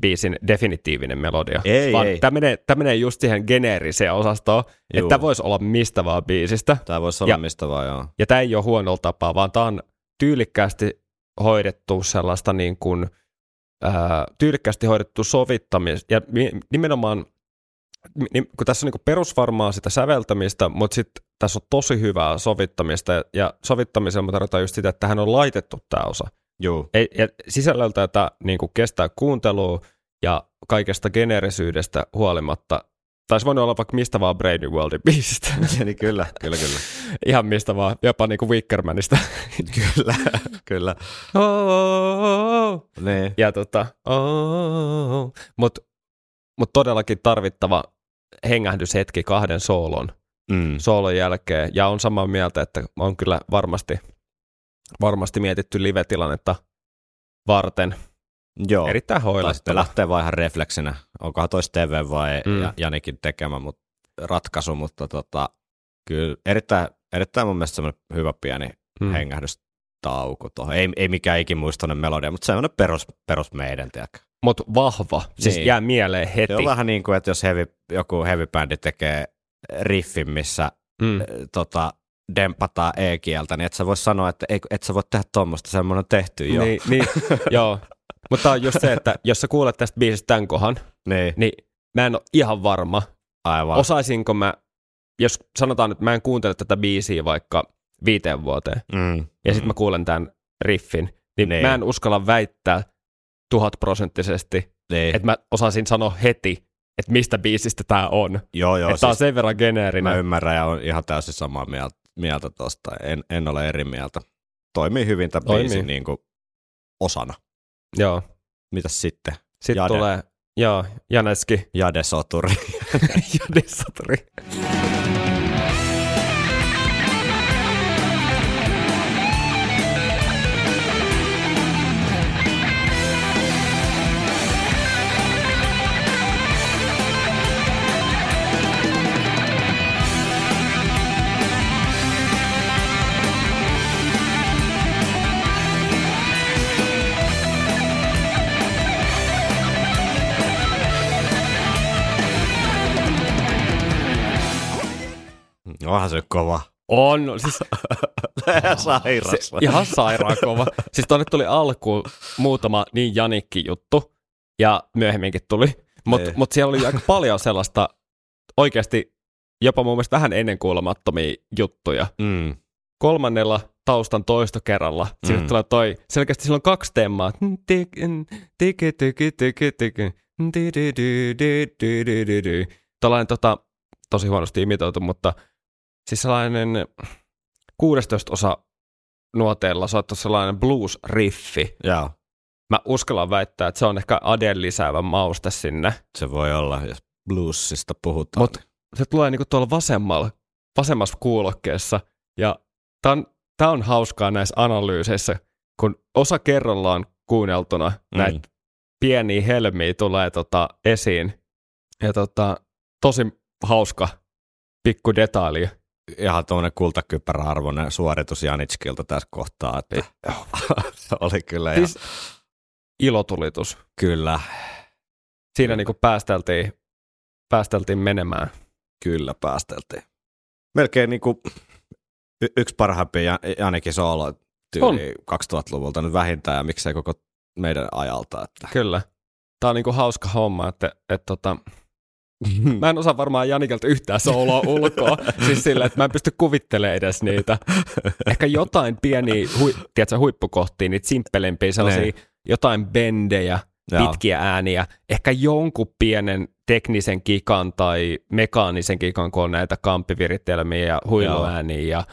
biisin definitiivinen melodia. Ei, vaan ei. Tämä menee, tää menee just siihen geneeriseen osastoon, Juu. että voisi olla mistä vaan biisistä. Tämä voisi olla ja. mistä vaan, joo. Ja tämä ei ole huonolla tapaa, vaan tämä on tyylikkäästi hoidettu sellaista niin kuin, ää, tyylikkäästi hoidettu sovittamista. Ja nimenomaan, ni- kun tässä on niin kuin perusvarmaa sitä säveltämistä, mutta sitten tässä on tosi hyvää sovittamista. Ja sovittamisella mä tarkoitan just sitä, että tähän on laitettu tämä osa. Juu. Ei, ja sisällöltä tämä niin kuin kestää kuuntelua ja kaikesta generisyydestä huolimatta. Taisi voinut olla vaikka mistä vaan New Worldin biisistä. niin kyllä, kyllä, kyllä. Ihan mistä vaan, jopa niinku Wickermanista. kyllä, kyllä. Oh, Niin. ja tota, oh, mutta mut todellakin tarvittava hengähdyshetki kahden soolon, Mm. soolon jälkeen. Ja on samaa mieltä, että on kyllä varmasti, varmasti mietitty live-tilannetta varten. Joo. Erittäin hoilettava. lähtee vaan ihan refleksinä. Onkohan toi TV vai Mm. Janikin tekemä mut, ratkaisu, mutta tota, kyllä erittäin, erittäin mun mielestä semmoinen hyvä pieni Mm. hengähdystauko tuohon. Ei, ei mikään ikimuistoinen melodia, mutta semmoinen perus, perus meidän, tiedätkö? Mutta vahva, siis Niin. jää mieleen heti. Se on vähän niin kuin, että jos heavy, joku heavy-bändi tekee riffin, missä Mm. mm. tota, dempataan E-kieltä, niin et sä voi sanoa, että ei, et sä voi tehdä tuommoista, semmoinen on tehty jo. Niin, niin joo. Mutta on just se, että jos sä kuulet tästä biisistä tämän kohan, niin. niin mä en ole ihan varma, aivan. osaisinko mä, jos sanotaan, että mä en kuuntele tätä biisiä vaikka viiteen vuoteen, mm. ja sitten mä kuulen tämän riffin, niin, Niin. mä en uskalla väittää tuhatprosenttisesti, niin. että mä osaisin sanoa heti, että mistä biisistä tämä on. Joo, joo. että tää on siis sen verran mä geneerinen. ymmärrän ja on ihan täysin samaa mieltä, mieltä tosta. En, en ole eri mieltä. Toimii hyvin tämä biisi niin kuin osana. Joo. Mitäs sitten? Sitten Jade. tulee, joo, Janeski Jade Soturi. ja Dessatri. Onhan se kova. On, siis Sairas. Se, ihan sairaan kova. Siis tonne tuli alkuun muutama niin Janikki-juttu, ja myöhemminkin tuli. Mutta Ei. mut siellä oli aika paljon sellaista oikeasti jopa mun mielestä vähän ennenkuulumattomia juttuja. Mm. Kolmannella taustan toistokerralla sinne Mm. tulee toi, selkeästi sillä on kaksi teemaa. Tällainen tota, tosi huonosti imitoitu, mutta siis sellainen 16 osa nuoteella soittu sellainen blues-riffi. Joo, Mä uskallan väittää, että se on ehkä Adele lisäävä mauste sinne. se voi olla, jos bluesista puhutaan. Mut se tulee niinku tuolla vasemmalla, vasemmassa kuulokkeessa. Ja tää on, tää on hauskaa näissä analyyseissä, kun osa kerrallaan kuunneltuna mm. näitä pieniä helmiä tulee tota esiin. Ja tota, tosi hauska pikku detaili. Ihan tuommoinen kultakypäräarvoinen suoritus Janitskilta tässä kohtaa, että se oli kyllä ihan, Siis ilotulitus. kyllä, Siinä niinku päästeltiin, päästeltiin menemään. kyllä päästeltiin. Melkein niinku y- yksi parhaimpia Ja- Janikin soolo tyyli 2000-luvulta nyt vähintään ja miksei koko meidän ajalta. Että. Kyllä. Tää on niinku hauska homma, että et tota, mä en osaa varmaan Janikelta yhtään sooloa ulkoa. siis sillä, että mä en pysty kuvittelemaan edes niitä. Ehkä jotain pieniä hui, tiedätkö, huippukohtia, niitä simppelempiä, sellaisia Niin. jotain bendejä, Joo. pitkiä ääniä. Ehkä jonkun pienen teknisen kikan tai mekaanisen kikan, kun on näitä kamppiviritelmiä ja huiluääniä ja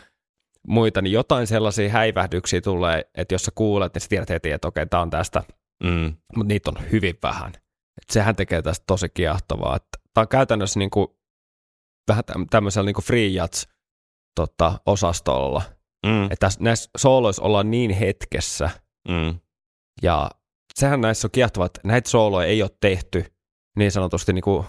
muita, niin jotain sellaisia häivähdyksiä tulee, että jos sä kuulet, niin sä tiedät heti, että okei, tää on tästä Mm. mutta niitä on hyvin vähän. Et sehän tekee tästä tosi kiehtovaa. Tämä on käytännössä niinku, vähän täm- tämmöisellä niinku free jazz tota, osastolla. Mm. Että näissä sooloissa ollaan niin hetkessä, Mm. Ja sehän näissä on kiehtova, että näitä sooloja ei ole tehty niin sanotusti niin kuin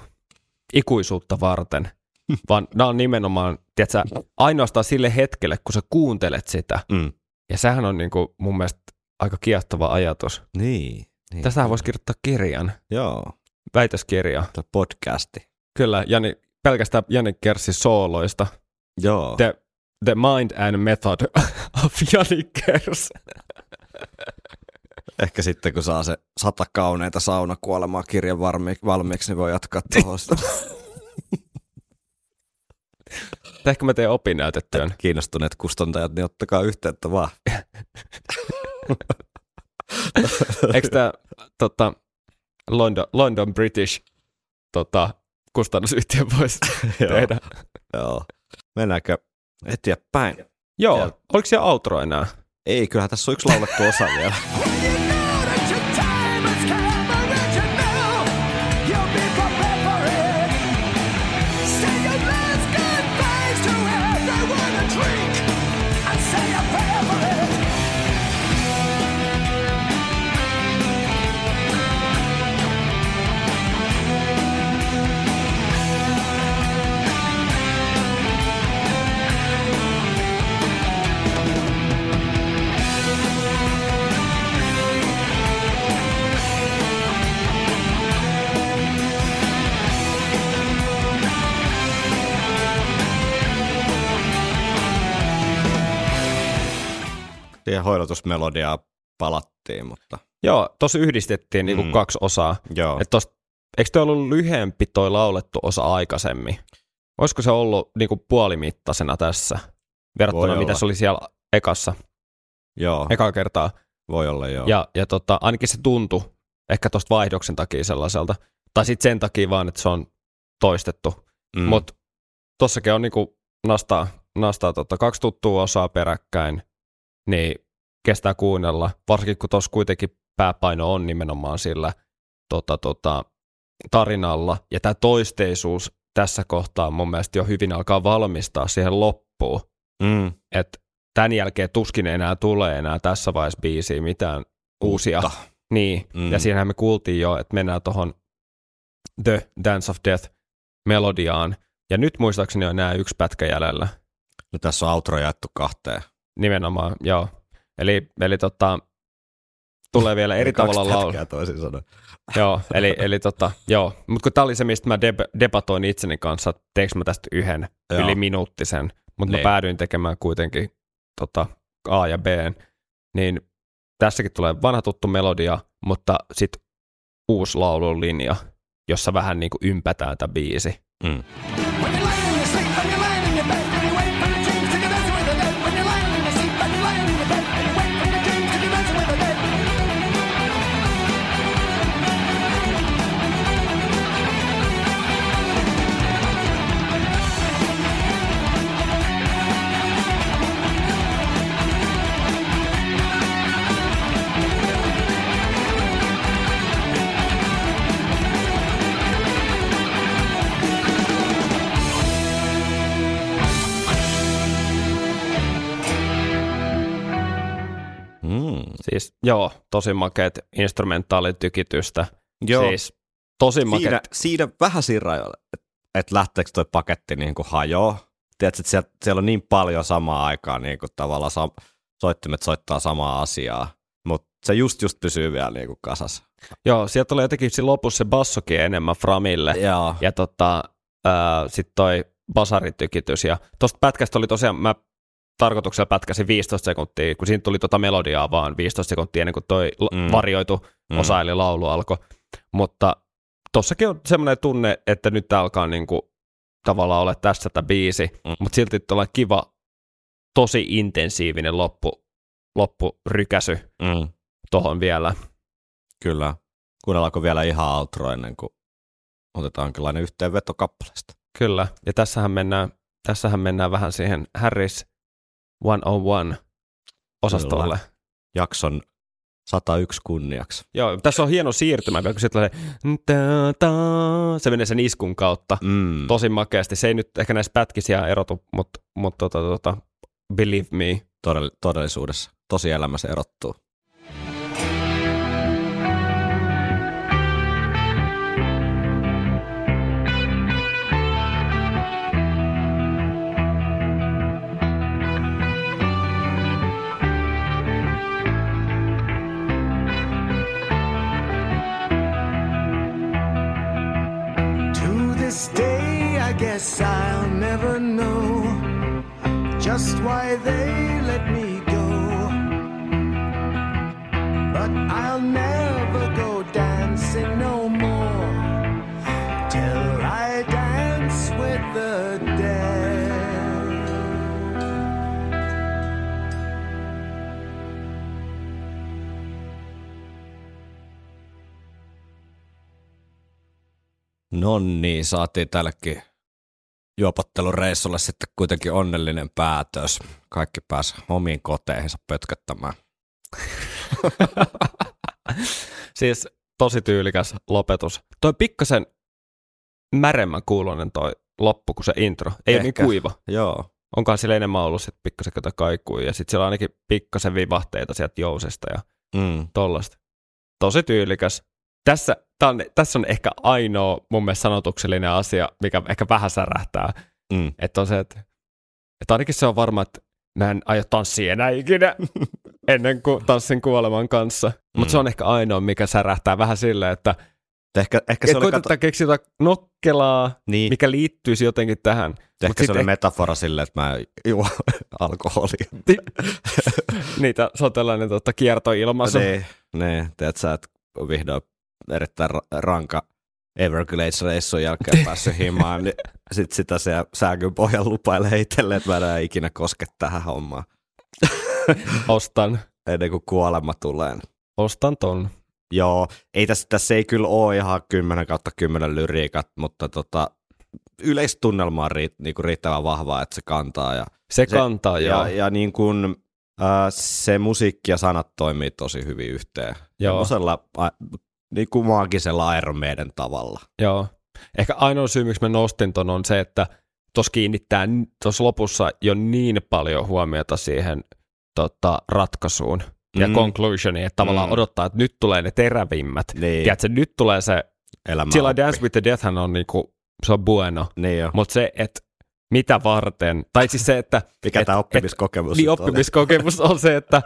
ikuisuutta varten, vaan nämä on nimenomaan, tiedätkö, ainoastaan sille hetkelle, kun sä kuuntelet sitä. Mm. Ja sehän on niin kuin mun mielestä aika kiehtova ajatus. Niin. niin. Tästähän voisi kirjoittaa kirjan, Joo, väitöskirja. tämä podcasti. Kyllä, Jani, pelkästään Jani Kersin sooloista. Joo. The, the Mind and Method of Jani Kers. Ehkä sitten kun saa se sata kauneita saunakuolemaa kirjan varmi- valmiiksi, niin voi jatkaa tuohon. Ehkä mä teen opinnäytetyön. Kiinnostuneet kustantajat, niin ottakaa yhteyttä vaan. Eikö tämä tota, London, London British tota, kustannusyhtiö voisi tehdä? Joo. Mennäänkö eteenpäin? Joo, Sieltä. oliko siellä outro enää? Ei, kyllähän tässä on yksi laulettu osa vielä. Siihen hoidotusmelodiaa palattiin, mutta Joo, tuossa yhdistettiin niinku Mm. kaksi osaa. joo. Et tosta, eikö toi ollut lyhyempi toi laulettu osa aikaisemmin? Olisiko se ollut niinku puolimittaisena tässä verrattuna mitä se oli siellä ekassa, joo, eka kertaa? voi olla joo. Ja, ja tota, ainakin se tuntui ehkä tuosta vaihdoksen takia sellaiselta. Tai sitten sen takia vaan, että se on toistettu. Mm. Mutta tossakin on niinku nastaa, nastaa tota, kaksi tuttua osaa peräkkäin, niin kestää kuunnella. Varsinkin kun tuossa kuitenkin pääpaino on nimenomaan sillä tota, tota, tarinalla. Ja tämä toisteisuus tässä kohtaa mun mielestä jo hyvin alkaa valmistaa siihen loppuun. mm. Että tämän jälkeen tuskin enää tulee enää tässä vaiheessa biisiä mitään uusia. Uutta. Niin, Mm. ja siinähän me kuultiin jo, että mennään tuohon The Dance of Death melodiaan. Ja nyt muistaakseni on nämä yksi pätkä jäljellä. No, tässä on outro jaettu kahteen. Nimenomaan, joo. Eli, eli tota, tulee vielä eri tavalla laulu. toisin sanoen. Joo, eli, eli tota, joo. Mutta kun tämä oli se, mistä mä deb- debatoin itseni kanssa, että teekö mä tästä yhden Joo. yli minuuttisen, mutta mä Niin. päädyin tekemään kuitenkin tota, A ja B, niin tässäkin tulee vanha tuttu melodia, mutta sitten uusi laulun linja, jossa vähän niin kuin ympätään tämä biisi. Mm. Siis joo, tosi makeet instrumentaalitykitystä. Joo. Siis tosi Siinä, makeet. siinä vähän siinä rajoilla, että et lähteekö toi paketti niin kuin hajoa. Tiedätkö, että siellä, siellä on niin paljon samaa aikaa, niin kuin tavallaan sam, soittimet soittaa samaa asiaa, mutta se just just pysyy vielä niin kuin kasassa. Joo, sieltä tulee jotenkin siinä lopussa se bassokin enemmän framille. Joo. Ja tota, sitten toi basaritykitys. Ja tosta pätkästä oli tosiaan, mä tarkoituksella pätkäsin 15 sekuntia, kun siinä tuli tota melodiaa vaan 15 sekuntia ennen kuin toi Mm. varioitu Mm. osa eli laulu alkoi. Mutta tossakin on semmoinen tunne, että nyt tää alkaa niinku tavallaan olla tässä tämä biisi, Mm. mutta silti tuolla kiva, tosi intensiivinen loppu, loppurykäsy Mm. tohon vielä. Kyllä. Kuunnellaanko vielä ihan outro ennen kuin otetaan jonkinlainen yhteenveto kappaleesta? Kyllä, ja tässähän mennään, tässähän mennään vähän siihen Harris 101 osastolle. Kyllä. Jakson 101 kunniaksi. Joo, tässä on hieno siirtymä, kun sitten se menee sen iskun kautta. Mm. Tosi makeasti. Se ei nyt ehkä näissä pätkisiä erotu, mutta, mutta tota, tota, believe me. Todell- todellisuudessa. Tosi elämässä erottuu. Why they let me go. But I'll never go dancing no more till I dance with the dead. No niin, saatiin tällekin juopottelureissulle sitten kuitenkin onnellinen päätös. Kaikki pääsi omiin koteihinsa pötköttämään. Siis tosi tyylikäs lopetus. Toi pikkasen märemmän kuulonen toi loppu kuin se intro. Ei ole niin Ehkä. kuiva. Joo, Onkaan sillä enemmän ollut sit pikkasen kato kaikui ja sitten siellä on ainakin pikkasen vivahteita sieltä jousesta ja mm. tollasta. Tosi tyylikäs. Tässä, tää on, tässä on ehkä ainoa mun mielestä sanotuksellinen asia, mikä ehkä vähän särähtää. Mm. Että on se, että, että ainakin se on varma, että mä en aio tanssia enää ikinä ennen kuin tanssin kuoleman kanssa. Mutta Mm. se on ehkä ainoa, mikä särähtää vähän silleen, että Ehkä, ehkä se et oli, kato, keksiä jotain nokkelaa, niin, mikä liittyisi jotenkin tähän. ehkä mut se oli eh- metafora silleen, että mä juo alkoholia. Niitä, se on tällainen tota, kiertoilmaisu. Niin, niin, teet sä, että vihdoin erittäin ra- ranka Everglades-reissun jälkeen päässyt himaan, niin sit sitä se sääkyn pohjan lupailee itselleen, että mä en ikinä koske tähän hommaan Ostan, ennen kuin kuolema tulee. ostan ton. Joo, ei tässä, tässä ei kyllä ole ihan 10 kautta 10 lyriikat, mutta tota, yleistunnelma on riitt, niinku riittävän vahvaa, että se kantaa. Ja, Se, Se- kantaa, joo. ja, ja niin kuin, äh, se musiikki ja sanat toimii tosi hyvin yhteen. Joo. Semmoisella a, niin kuin maagisella Iron Maiden tavalla. Joo. Ehkä ainoa syy, miksi mä nostin ton on se, että tuossa kiinnittää tuossa lopussa jo niin paljon huomiota siihen tota, ratkaisuun ja Mm. conclusioniin, että tavallaan Mm. odottaa, että nyt tulee ne terävimmät. Niin, Tiedätkö, nyt tulee se, elämä sillä oppi. Dance with the Death on niinku, se on bueno, Niin mutta se, että mitä varten, tai siis se, että Mikä et- tämä oppimiskokemus niin nyt oli? oppimiskokemus on se, että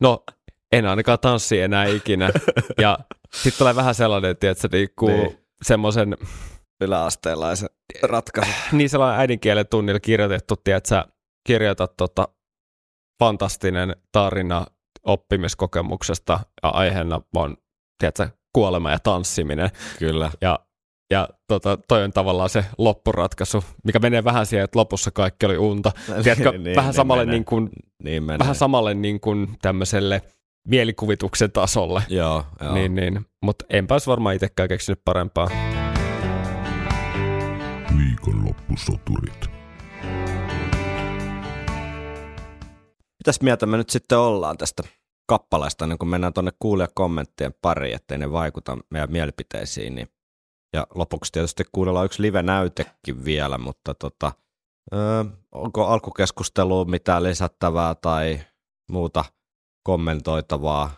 no en ainakaan tanssi enää ikinä. Ja sitten tulee vähän sellainen, tiedätkö, niinku Niin. semmoisen Yläasteelaisen ratkaisu. niin sellainen äidinkielen tunnilla kirjoitettu, tiedät sä kirjoitat tota fantastinen tarina oppimiskokemuksesta ja aiheena on, tiedät sä, kuolema ja tanssiminen. Kyllä. Ja, ja tota, toi on tavallaan se loppuratkaisu, mikä menee vähän siihen, että lopussa kaikki oli unta. Tiedätkö, Niin, vähän niin samalle menee. niin kuin, Niin menee. vähän samalle niin kuin tämmöiselle mielikuvituksen tasolle. Joo, joo. Niin, niin. Mutta enpä olisi varmaan itsekään keksinyt parempaa. Viikonloppusoturit. Mitäs mieltä me nyt sitten ollaan tästä kappaleesta, niin kun mennään tuonne kuulijakommenttien pariin, ettei ne vaikuta meidän mielipiteisiin. Niin. Ja lopuksi tietysti kuunnellaan yksi live-näytekin vielä, mutta tota, öö, onko alkukeskusteluun mitään lisättävää tai muuta kommentoitavaa?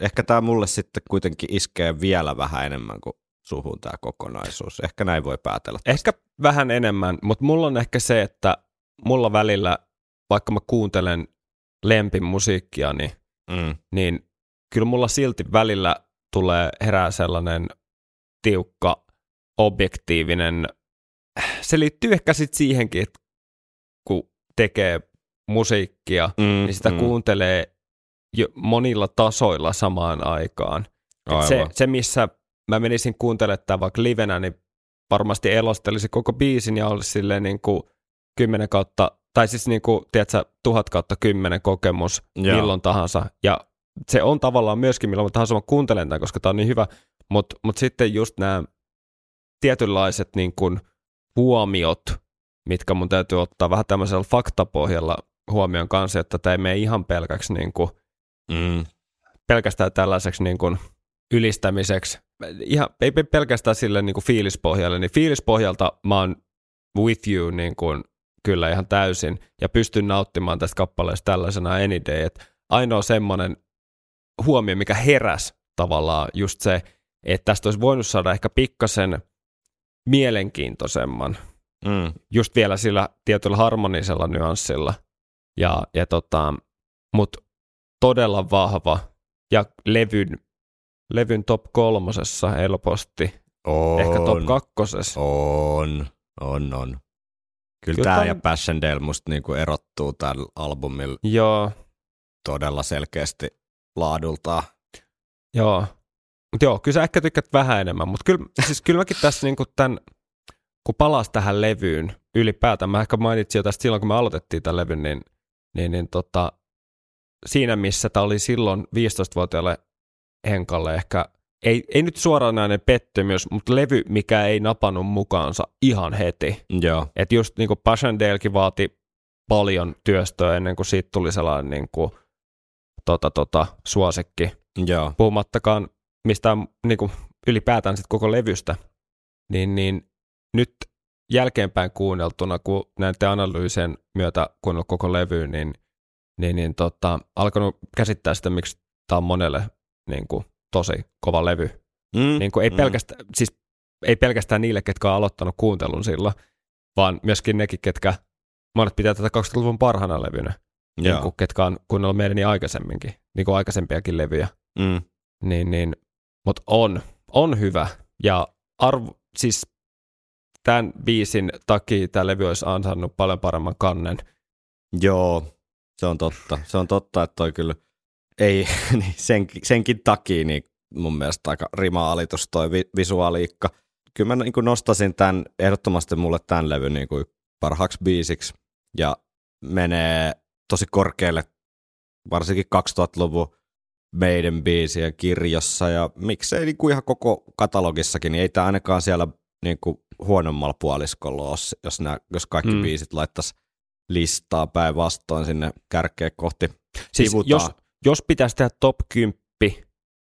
Ehkä tämä mulle sitten kuitenkin iskee vielä vähän enemmän kuin suhun tämä kokonaisuus. Ehkä näin voi päätellä. Ehkä vähän enemmän, mutta mulla on ehkä se, että mulla välillä, vaikka mä kuuntelen lempimusiikkia, niin, Mm. niin kyllä mulla silti välillä tulee herää sellainen tiukka, objektiivinen, se liittyy ehkä sitten siihenkin, että kun tekee musiikkia, Mm, niin sitä mm. kuuntelee jo monilla tasoilla samaan aikaan. Se, se, missä mä menisin kuuntelemaan tämän vaikka livenä, niin varmasti elostelisi koko biisin ja olisi silleen niin kuin 10 kautta, tai siis niin kuin, tiedätkö, tuhat kautta kymmenen kokemus Joo. milloin tahansa. Ja se on tavallaan myöskin milloin tahansa mä kuuntelen tämän, koska tämä on niin hyvä. Mutta mut sitten just nämä tietynlaiset niin kuin huomiot, mitkä mun täytyy ottaa vähän tämmöisellä faktapohjalla huomioon kanssa, että tämä ei mene ihan pelkäksi niin kuin Mm. pelkästään tällaiseksi niin kuin ylistämiseksi. Ihan, ei pe- pelkästään sille niin kuin fiilispohjalle, niin fiilispohjalta mä oon with you niin kuin, kyllä ihan täysin ja pystyn nauttimaan tästä kappaleesta tällaisena any day. Et ainoa semmoinen huomio, mikä heräs tavallaan just se, että tästä olisi voinut saada ehkä pikkasen mielenkiintoisemman Mm. just vielä sillä tietyllä harmonisella nyanssilla. Ja, ja tota, mut todella vahva ja levyn, levyn top kolmosessa helposti, On. ehkä top kakkosessa. On. On, on. Kyllä, Kyllä tämä tää ja Passchendaele musta niinku erottuu tällä albumilla Joo, todella selkeästi laadultaan. joo. Mutta joo, kyllä sä ehkä tykkäät vähän enemmän, mutta kyllä, siis kyllä mäkin tässä niinku tämän, kun palas tähän levyyn ylipäätään, mä ehkä mainitsin jo tästä silloin, kun me aloitettiin tämän levyn, niin, niin, niin tota, siinä missä tämä oli silloin 15-vuotiaalle Henkalle ehkä, ei, ei nyt suoranainen pettymys, mutta levy, mikä ei napannut mukaansa ihan heti. Joo, Että just niin kuin Passchendaelekin vaati paljon työstöä ennen kuin siitä tuli sellainen niin kuin, tota, tota, suosikki. joo. Puhumattakaan mistään niin kuin ylipäätään sit koko levystä. Niin, niin nyt jälkeenpäin kuunneltuna, kun näiden analyysien myötä kuunnellut koko levy, niin, niin, niin tota, alkanut käsittää sitä, miksi tämä on monelle niin kuin, tosi kova levy. Mm, Niin kuin ei, mm. pelkästään, siis ei pelkästään niille, ketkä on aloittanut kuuntelun silloin, vaan myöskin nekin, ketkä monet pitää tätä 20-luvun parhaana levynä, niin kuin, ketkä on kuunnellut meidän niin aikaisemminkin, niin kuin aikaisempiakin levyjä. Mm. Niin, niin, mutta on, on hyvä. Ja arvo, siis tämän biisin takia tämä levy olisi ansainnut paljon paremman kannen. Joo, se on totta. Se on totta, että toi kyllä ei, niin senkin, senkin takia niin mun mielestä aika rima-alitus toi vi, visuaaliikka. Kyllä mä niin nostasin tämän, ehdottomasti mulle tämän levyn niin kuin parhaaksi biisiksi ja menee tosi korkealle, varsinkin 2000-luvun meidän biisien kirjossa ja miksei niin kuin ihan koko katalogissakin, niin ei tämä ainakaan siellä niin kuin huonommalla puoliskolla ole, jos, nämä, jos kaikki mm. biisit laittaisi listaa päinvastoin sinne kärkeä kohti. Siis Sivutaan. jos, jos pitäisi tehdä top 10,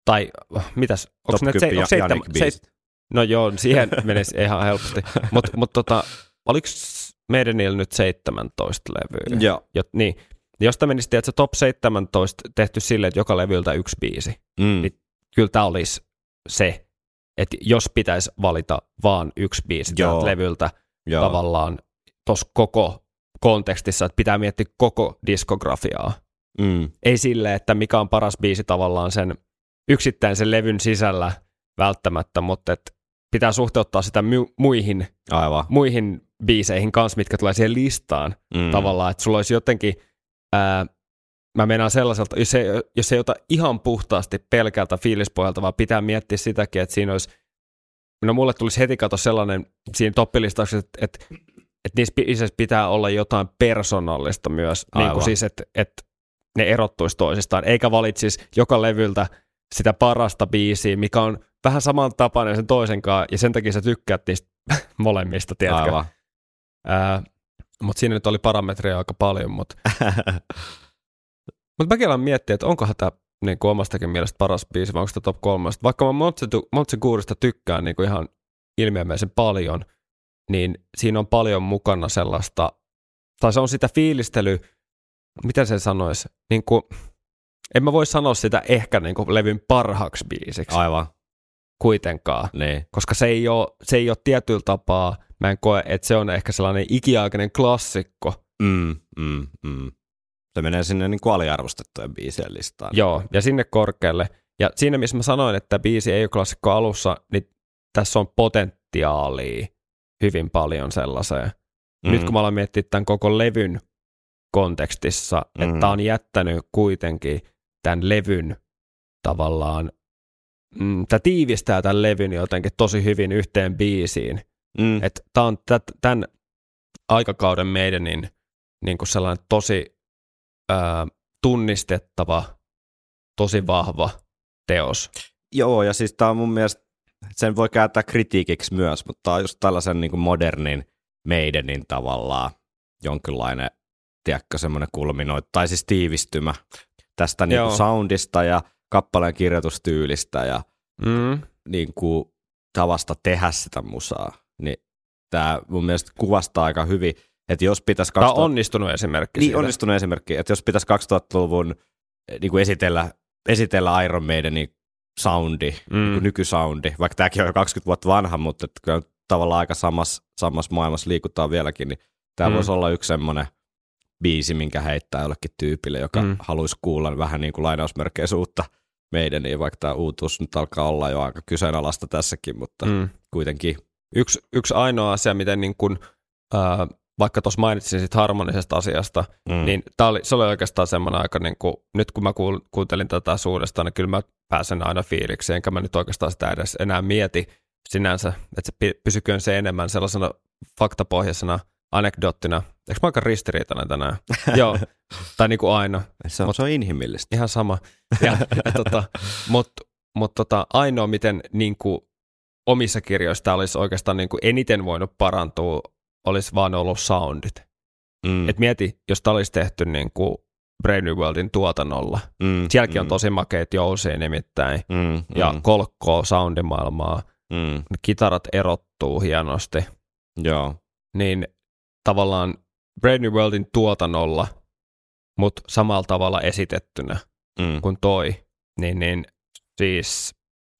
tai äh, mitäs, onko Top ne 10 se, ja onko seitsemän, Janik biisit. No joo, siihen menisi ihan helposti. Mutta mut tota, oliko meidän niillä nyt 17 levyä? Joo. Jo, niin. Jos tämä menisi, että se top 17 tehty silleen, että joka levyltä yksi biisi, Mm. Niin- kyllä tämä olisi se, että jos pitäisi valita vaan yksi biisi Joo. tältä levyltä Joo. tavallaan tuossa koko kontekstissa, että pitää miettiä koko diskografiaa. Mm. Ei sille, että mikä on paras biisi tavallaan sen yksittäisen levyn sisällä välttämättä, mutta että pitää suhteuttaa sitä mu- muihin, Aivan. muihin biiseihin kanssa, mitkä tulee siihen listaan Mm. tavallaan, että sulla olisi jotenkin, ää, mä meinaan sellaiselta, jos ei, jos ei ota ihan puhtaasti pelkältä fiilispohjalta, vaan pitää miettiä sitäkin, että siinä olisi, no mulle tulisi heti kato sellainen siinä toppilistauksessa, että, että, että niissä biiseissä pitää olla jotain persoonallista myös, niin kuin Aivan. siis, että, että ne erottuisi toisistaan, eikä valitsisi joka levyltä sitä parasta biisiä, mikä on vähän samantapainen sen toisen kanssa, ja sen takia sä tykkäät niistä molemmista, tiedätkö? Aivan. Ää, mutta siinä nyt oli parametreja aika paljon, mutta mut mäkin alan miettiä, että onkohan tämä niin kuin omastakin mielestä paras biisi, vai onko tämä top kolmesta. Vaikka mä Montse Kuurista tykkään niin kuin ihan ilmiömäisen paljon, niin siinä on paljon mukana sellaista, tai se on sitä fiilistely, miten sen sanoisi, niin kuin, en mä voi sanoa sitä ehkä niin kuin levyn parhaaksi biisiksi Aivan. kuitenkaan Niin. koska se ei ole, se ei ole tietyllä tapaa, mä en koe, että se on ehkä sellainen ikiaikainen klassikko. Mm, mm, mm. Se menee sinne niin kuin aliarvostettujen biisien listaan. Joo, ja sinne korkealle. Ja siinä, missä mä sanoin, että biisi ei ole klassikko alussa, niin tässä on potentiaalia hyvin paljon sellaiseen. Mm. Nyt kun mä aloin miettiä tämän koko levyn kontekstissa, mm. Että on jättänyt kuitenkin tämän levyn tavallaan, mm, tämä tiivistää tämän levyn jotenkin tosi hyvin yhteen biisiin. mm. Että tämä on tämän aikakauden meidän niin, niin kuin sellainen tosi ää, tunnistettava, tosi vahva teos. Joo, ja siis tämä on mun mielestä, sen voi kääntää kritiikiksi myös, mutta tämä on just tällaisen niin kuin modernin meidänin tavallaan jonkinlainen, tiedätkö, semmoinen kulminoit, tai siis tiivistymä tästä niin kuin soundista ja kappaleen kirjoitustyylistä ja Mm. niin kuin tavasta tehdä sitä musaa. Niin tämä mun mielestä kuvastaa aika hyvin, että jos pitäisi Tämä 2000... on onnistunut esimerkki Niin, siitä. onnistunut esimerkki, että jos pitäisi 2000-luvun eh, niin kuin esitellä, esitellä Iron Maidenin soundi, mm. niin nykysoundi, vaikka tämäkin on jo 20 vuotta vanha, mutta että kyllä tavallaan aika samassa, samassa maailmassa liikutaan vieläkin, niin tämä Mm. voisi olla yksi semmoinen biisi, minkä heittää jollekin tyypille, joka Mm. haluaisi kuulla vähän niin kuin lainausmerkkeissä uutta meidän, niin vaikka tämä uutuus nyt alkaa olla jo aika kyseenalaista tässäkin, mutta mm. Kuitenkin Yksi, yksi ainoa asia, miten niin kuin, ää, vaikka tuossa mainitsin sit harmonisesta asiasta, Mm. niin tää oli, se oli oikeastaan semmoinen aika, niin kuin, nyt kun mä kuul- kuuntelin tätä suudestaan, niin kyllä mä pääsen aina fiilikseen, enkä mä nyt oikeastaan sitä edes enää mieti sinänsä, että se pysyköön se enemmän sellaisena faktapohjaisena anekdoottina. Eikö mä aika ristiriitainen tänään? Joo, tai niin kuin aina. Se on, Mut- se on inhimillistä. Ihan sama. Ja, ja tota, Mutta mut tota, ainoa, miten niin kuin, omissa kirjoissa tämä olisi oikeastaan niin kuin eniten voinut parantua, olisi vaan ollut soundit. Mm. Et mieti, jos tämä olisi tehty niin kuin Brave New Worldin tuotannolla. mm. Sielläkin on mm. tosi makeita jousia nimittäin. Mm. Ja mm. kolkkoa soundimaailmaa. mm. Kitarat erottuu hienosti. Joo. Niin tavallaan Brave New Worldin tuotannolla, mutta samalla tavalla esitettynä Mm. kuin toi, niin, niin siis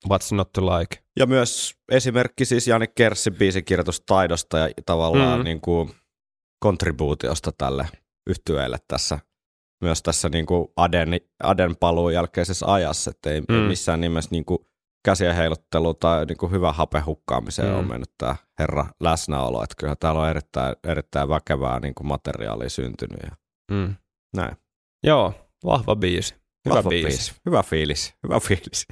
what's not to like. Ja myös esimerkki siis Jani Kerssin biisikirjoitustaidosta ja tavallaan Mm. niin kuin kontribuutiosta tälle yhtyeelle tässä myös tässä niin kuin Aden, Aden paluun jälkeisessä ajassa, että ei, mm. Missään nimessä niin kuin käsien heiluttelu tai niin kuin hyvä hape hukkaamiseen. Mm. on mennyt tämä herra läsnäolo, että kyllä täällä on erittäin, erittäin väkevää niin kuin materiaalia syntynyt ja Mm. näin. Joo, vahva biisi. Hyvä Vahva biisi. Hyvä fiilis, hyvä fiilis.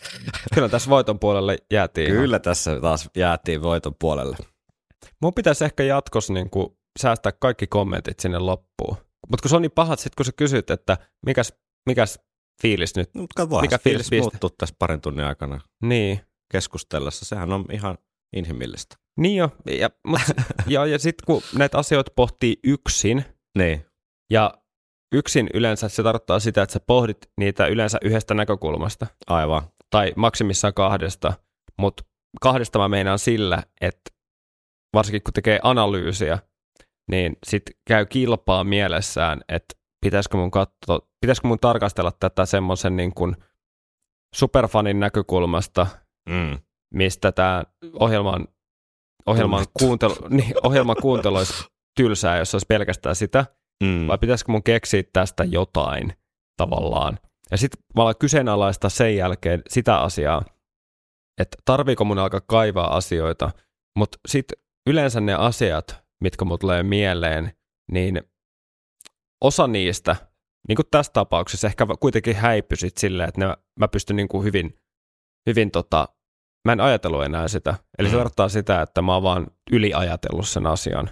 Kyllä tässä voiton puolelle jäätiin. ihan. Kyllä tässä taas jäätiin voiton puolelle. Mun pitäisi ehkä jatkossa niin kuin säästää kaikki kommentit sinne loppuun. Mutta kun se on niin pahat, sit kun sä kysyt, että mikäs, mikäs fiilis nyt, No, Mikä Mikä fiilis fiilis muuttuu tässä parin tunnin aikana niin. keskustellessa. Sehän on ihan inhimillistä. Niin jo, ja, mut, ja, ja sitten kun näitä asioita pohtii yksin, Niin. ja yksin yleensä se tarkoittaa sitä, että sä pohdit niitä yleensä yhdestä näkökulmasta, Aivan. tai maksimissaan kahdesta, mutta kahdesta mä meinaan sillä, että varsinkin kun tekee analyysiä, niin sit käy kilpaa mielessään, että pitäisikö mun katsoa, pitäisikö mun tarkastella tätä semmoisen niin kuin superfanin näkökulmasta, Mm. mistä tämä ohjelman, ohjelman, kuuntelu, niin, ohjelman kuuntelu olisi tylsää, jos olisi pelkästään sitä, Mm. vai pitäisikö mun keksiä tästä jotain tavallaan. Ja sitten mä alan kyseenalaistaa sen jälkeen sitä asiaa, että tarviiko mun alkaa kaivaa asioita, mutta sitten yleensä ne asiat, mitkä mut tulee mieleen, niin osa niistä, niin kuin tässä tapauksessa, ehkä kuitenkin häipy sit silleen, että ne, mä pystyn niin kuin hyvin, hyvin tota, mä en ajatellut enää sitä. Eli se Mm. tarkoittaa sitä, että mä oon vaan yliajatellut sen asian.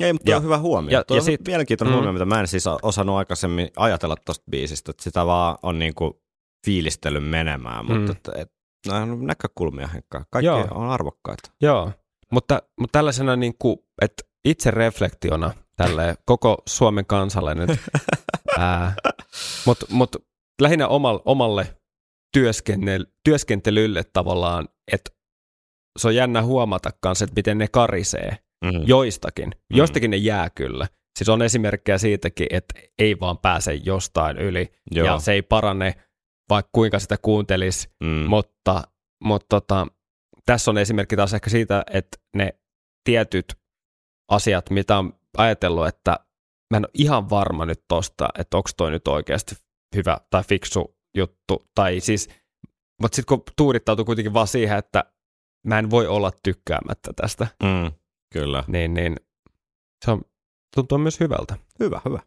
Ei, mutta Ja- on hyvä huomio. ja- Ja, Tuo ja on sit- mielenkiintoinen mm. huomio, mitä mä en siis osannut aikaisemmin ajatella tuosta biisistä. Että sitä vaan on niinku fiilistely menemään, mutta Mm. että, et, nämä on näkökulmia, Henkka. Kaikki Joo. on arvokkaita. Joo, mutta, mutta tällaisena niin kuin, että itse reflektiona tälle koko Suomen kansalle nyt, mutta mut lähinnä omalle, omalle työskennel, työskentelylle tavallaan, että se on jännä huomata kanssa, että miten ne karisee Mm. joistakin. Mm. Joistakin ne jää kyllä. Siis on esimerkkejä siitäkin, että ei vaan pääse jostain yli Joo. ja se ei parane, vaikka kuinka sitä kuuntelisi, mm. mutta, mutta tota, tässä on esimerkki taas ehkä siitä, että ne tietyt asiat, mitä on ajatellut, että mä en ole ihan varma nyt tosta, että onko toi nyt oikeasti hyvä tai fiksu juttu. Tai siis, mutta sitten kun tuudittautuu kuitenkin vaan siihen, että mä en voi olla tykkäämättä tästä, Mm. Kyllä. niin, niin se on, tuntuu myös hyvältä. Hyvä, hyvä.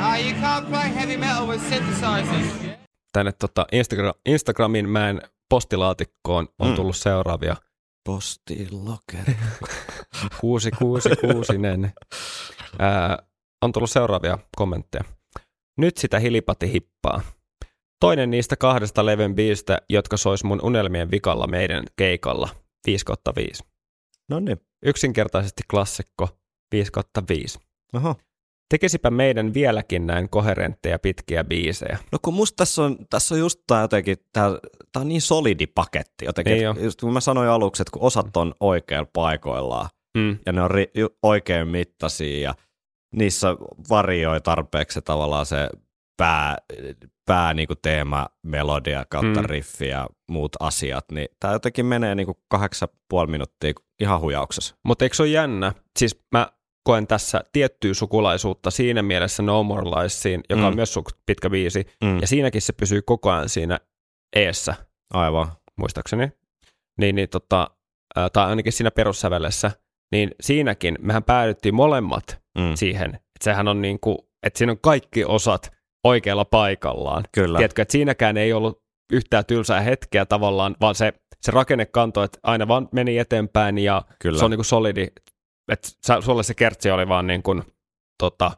Ah, you can't play heavy metal with synthesizers. Tänne tota Instagra- Instagramin mäen postilaatikkoon on Mm. tullut seuraavia Postilokeri. 666 Ää, on tullut seuraavia kommentteja. Nyt sitä hilipati hippaa. Toinen niistä kahdesta levyn biisistä, jotka sois mun unelmien vikalla meidän keikalla. 5 5. no niin. Yksinkertaisesti klassikko 5 5. Oho. Tekisipä meidän vieläkin näin koherentteja pitkiä biisejä. No kun musta tässä on, tässä on just tää jotenkin, tää, tää on niin solidi paketti jotenkin. Niin on. just kun mä sanoin aluksi, että kun osat on oikealla paikoillaan Mm. ja ne on ri, oikein mittaisia ja niissä varioi tarpeeksi tavallaan se pää, pää niinku teema, melodia kautta Mm. riffi ja muut asiat, niin tää jotenkin menee niinku kahdeksan puoli minuuttia ihan hujauksessa. Mutta eikö se ole jännä? Siis mä koen tässä tiettyä sukulaisuutta siinä mielessä No More Liesiin, joka mm. on myös pitkä biisi, Mm. ja siinäkin se pysyy koko ajan siinä eessä. Aivan. muistaakseni, niin, niin tota, tai ainakin siinä perussävelessä, niin siinäkin mehän päädyttiin molemmat Mm. siihen, että sehän on niin kuin, että siinä on kaikki osat oikealla paikallaan. Kyllä. Tiedätkö, että siinäkään ei ollut yhtään tylsää hetkeä tavallaan, vaan se, se rakenne kantoi, että aina vaan meni eteenpäin ja Kyllä. se on niin kuin solidi, että sulle se kertsi oli vaan niin kuin, tota,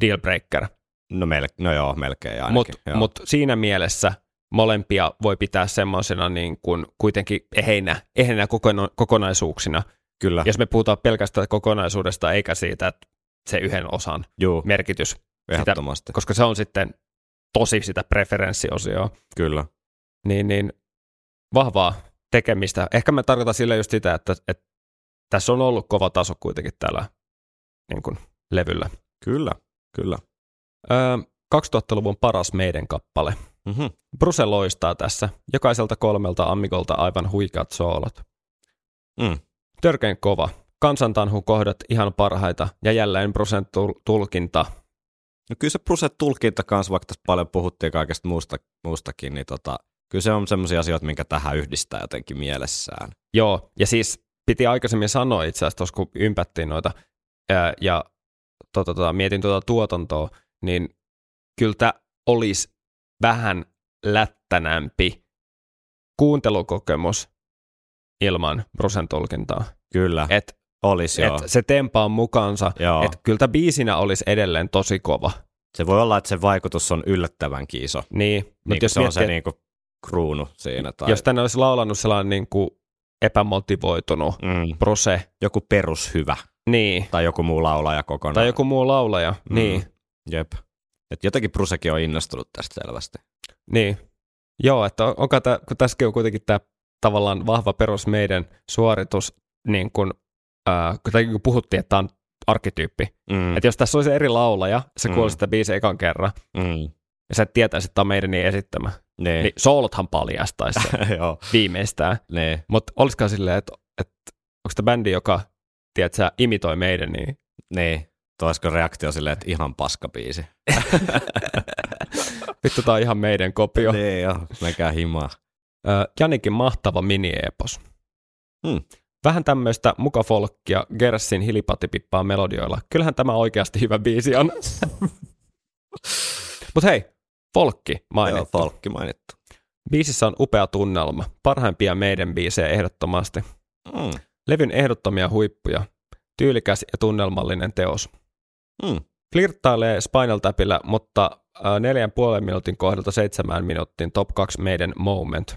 deal breaker. No, mel- no joo, melkein ainakin. Mutta mut siinä mielessä molempia voi pitää semmoisena niin kuin kuitenkin eheinä, eheinä kokona- kokonaisuuksina. Kyllä, Jos me puhutaan pelkästään kokonaisuudesta eikä siitä, että se yhden osan juu, merkitys, ehdottomasti. koska se on sitten tosi sitä preferenssiosioa, Kyllä. niin, niin vahvaa tekemistä. Ehkä mä tarkoitan sillä just sitä, että, että tässä on ollut kova taso kuitenkin tällä niin kuin, levyllä. Kyllä, kyllä. Öö, 2000-luvun paras meidän kappale. Mm-hmm. Bruce loistaa tässä. Jokaiselta kolmelta ammigolta aivan huikeat soolot. Mm. Törkeän kova. Kansantanhun kohdat ihan parhaita ja jälleen Brucen tul- tulkinta. No kyllä se Bruce tulkinta kanssa, vaikka tässä paljon puhuttiin kaikesta muusta, muustakin, niin tota, kyllä se on semmoisia asioita, minkä tähän yhdistää jotenkin mielessään. Joo, ja siis piti aikaisemmin sanoa itse asiassa tuossa, kun ympättiin noita ää, ja tota, tota, mietin tuota tuotantoa, niin kyllä tämä olisi vähän lättänämpi kuuntelukokemus ilman Brucen tulkintaa. Kyllä, Et, olisi joo. et se tempaa mukaansa, että kyllä tämä biisinä olisi edelleen tosi kova. Se voi olla, että se vaikutus on yllättävänkin iso. Niin, Niin, mutta jos, se on miettii, se niin kuin kruunu siinä. Tai, jos tänne olisi laulanut sellainen niin kuin epämotivoitunut mm, Bruce, joku perushyvä niin, tai joku muu laulaja kokonaan. tai joku muu laulaja, Mm. niin, Jep. Et jotenkin Brusekin on innostunut tästä selvästi. Niin. Joo, että on- onko tää, kun tässäkin on kuitenkin tämä tavallaan vahva perus meidän suoritus, niin kun, ää, kun, tai kun puhuttiin, että tämä on arkkityyppi. Mm. Että jos tässä olisi eri laulaja, se Mm. kuulisi sitä biisiä ekan kerran, Mm. ja sä et tietäisi, että tämä on meidän niin esittämä. Niin. Niin soolothan paljastaisi se Joo. viimeistään. Niin. Mutta olisiko silleen, että, että onko tämä bändi, joka tiedät, sä, imitoi meidän, niin Niin. Toisko reaktio silleen, että ihan paskabiisi? vittu tämä on ihan meidän kopio. Niin joo, menkää himaa. Ö, Janikin mahtava mini-epos. Hmm. Vähän tämmöistä mukafolkkia Gersin hilipatipippaa melodioilla. Kyllähän tämä oikeasti hyvä biisi on. Mutta hei, folkki Joo, mainittu. folkki mainittu. Biisissä on upea tunnelma. Parhaimpia meidän biisejä ehdottomasti. Mm. Levyn ehdottomia huippuja. Tyylikäs ja tunnelmallinen teos. Mm. Flirttailee Spinal Tapilla, mutta äh, neljän puolen minuutin kohdalta seitsemään minuuttiin top 2 meidän moment.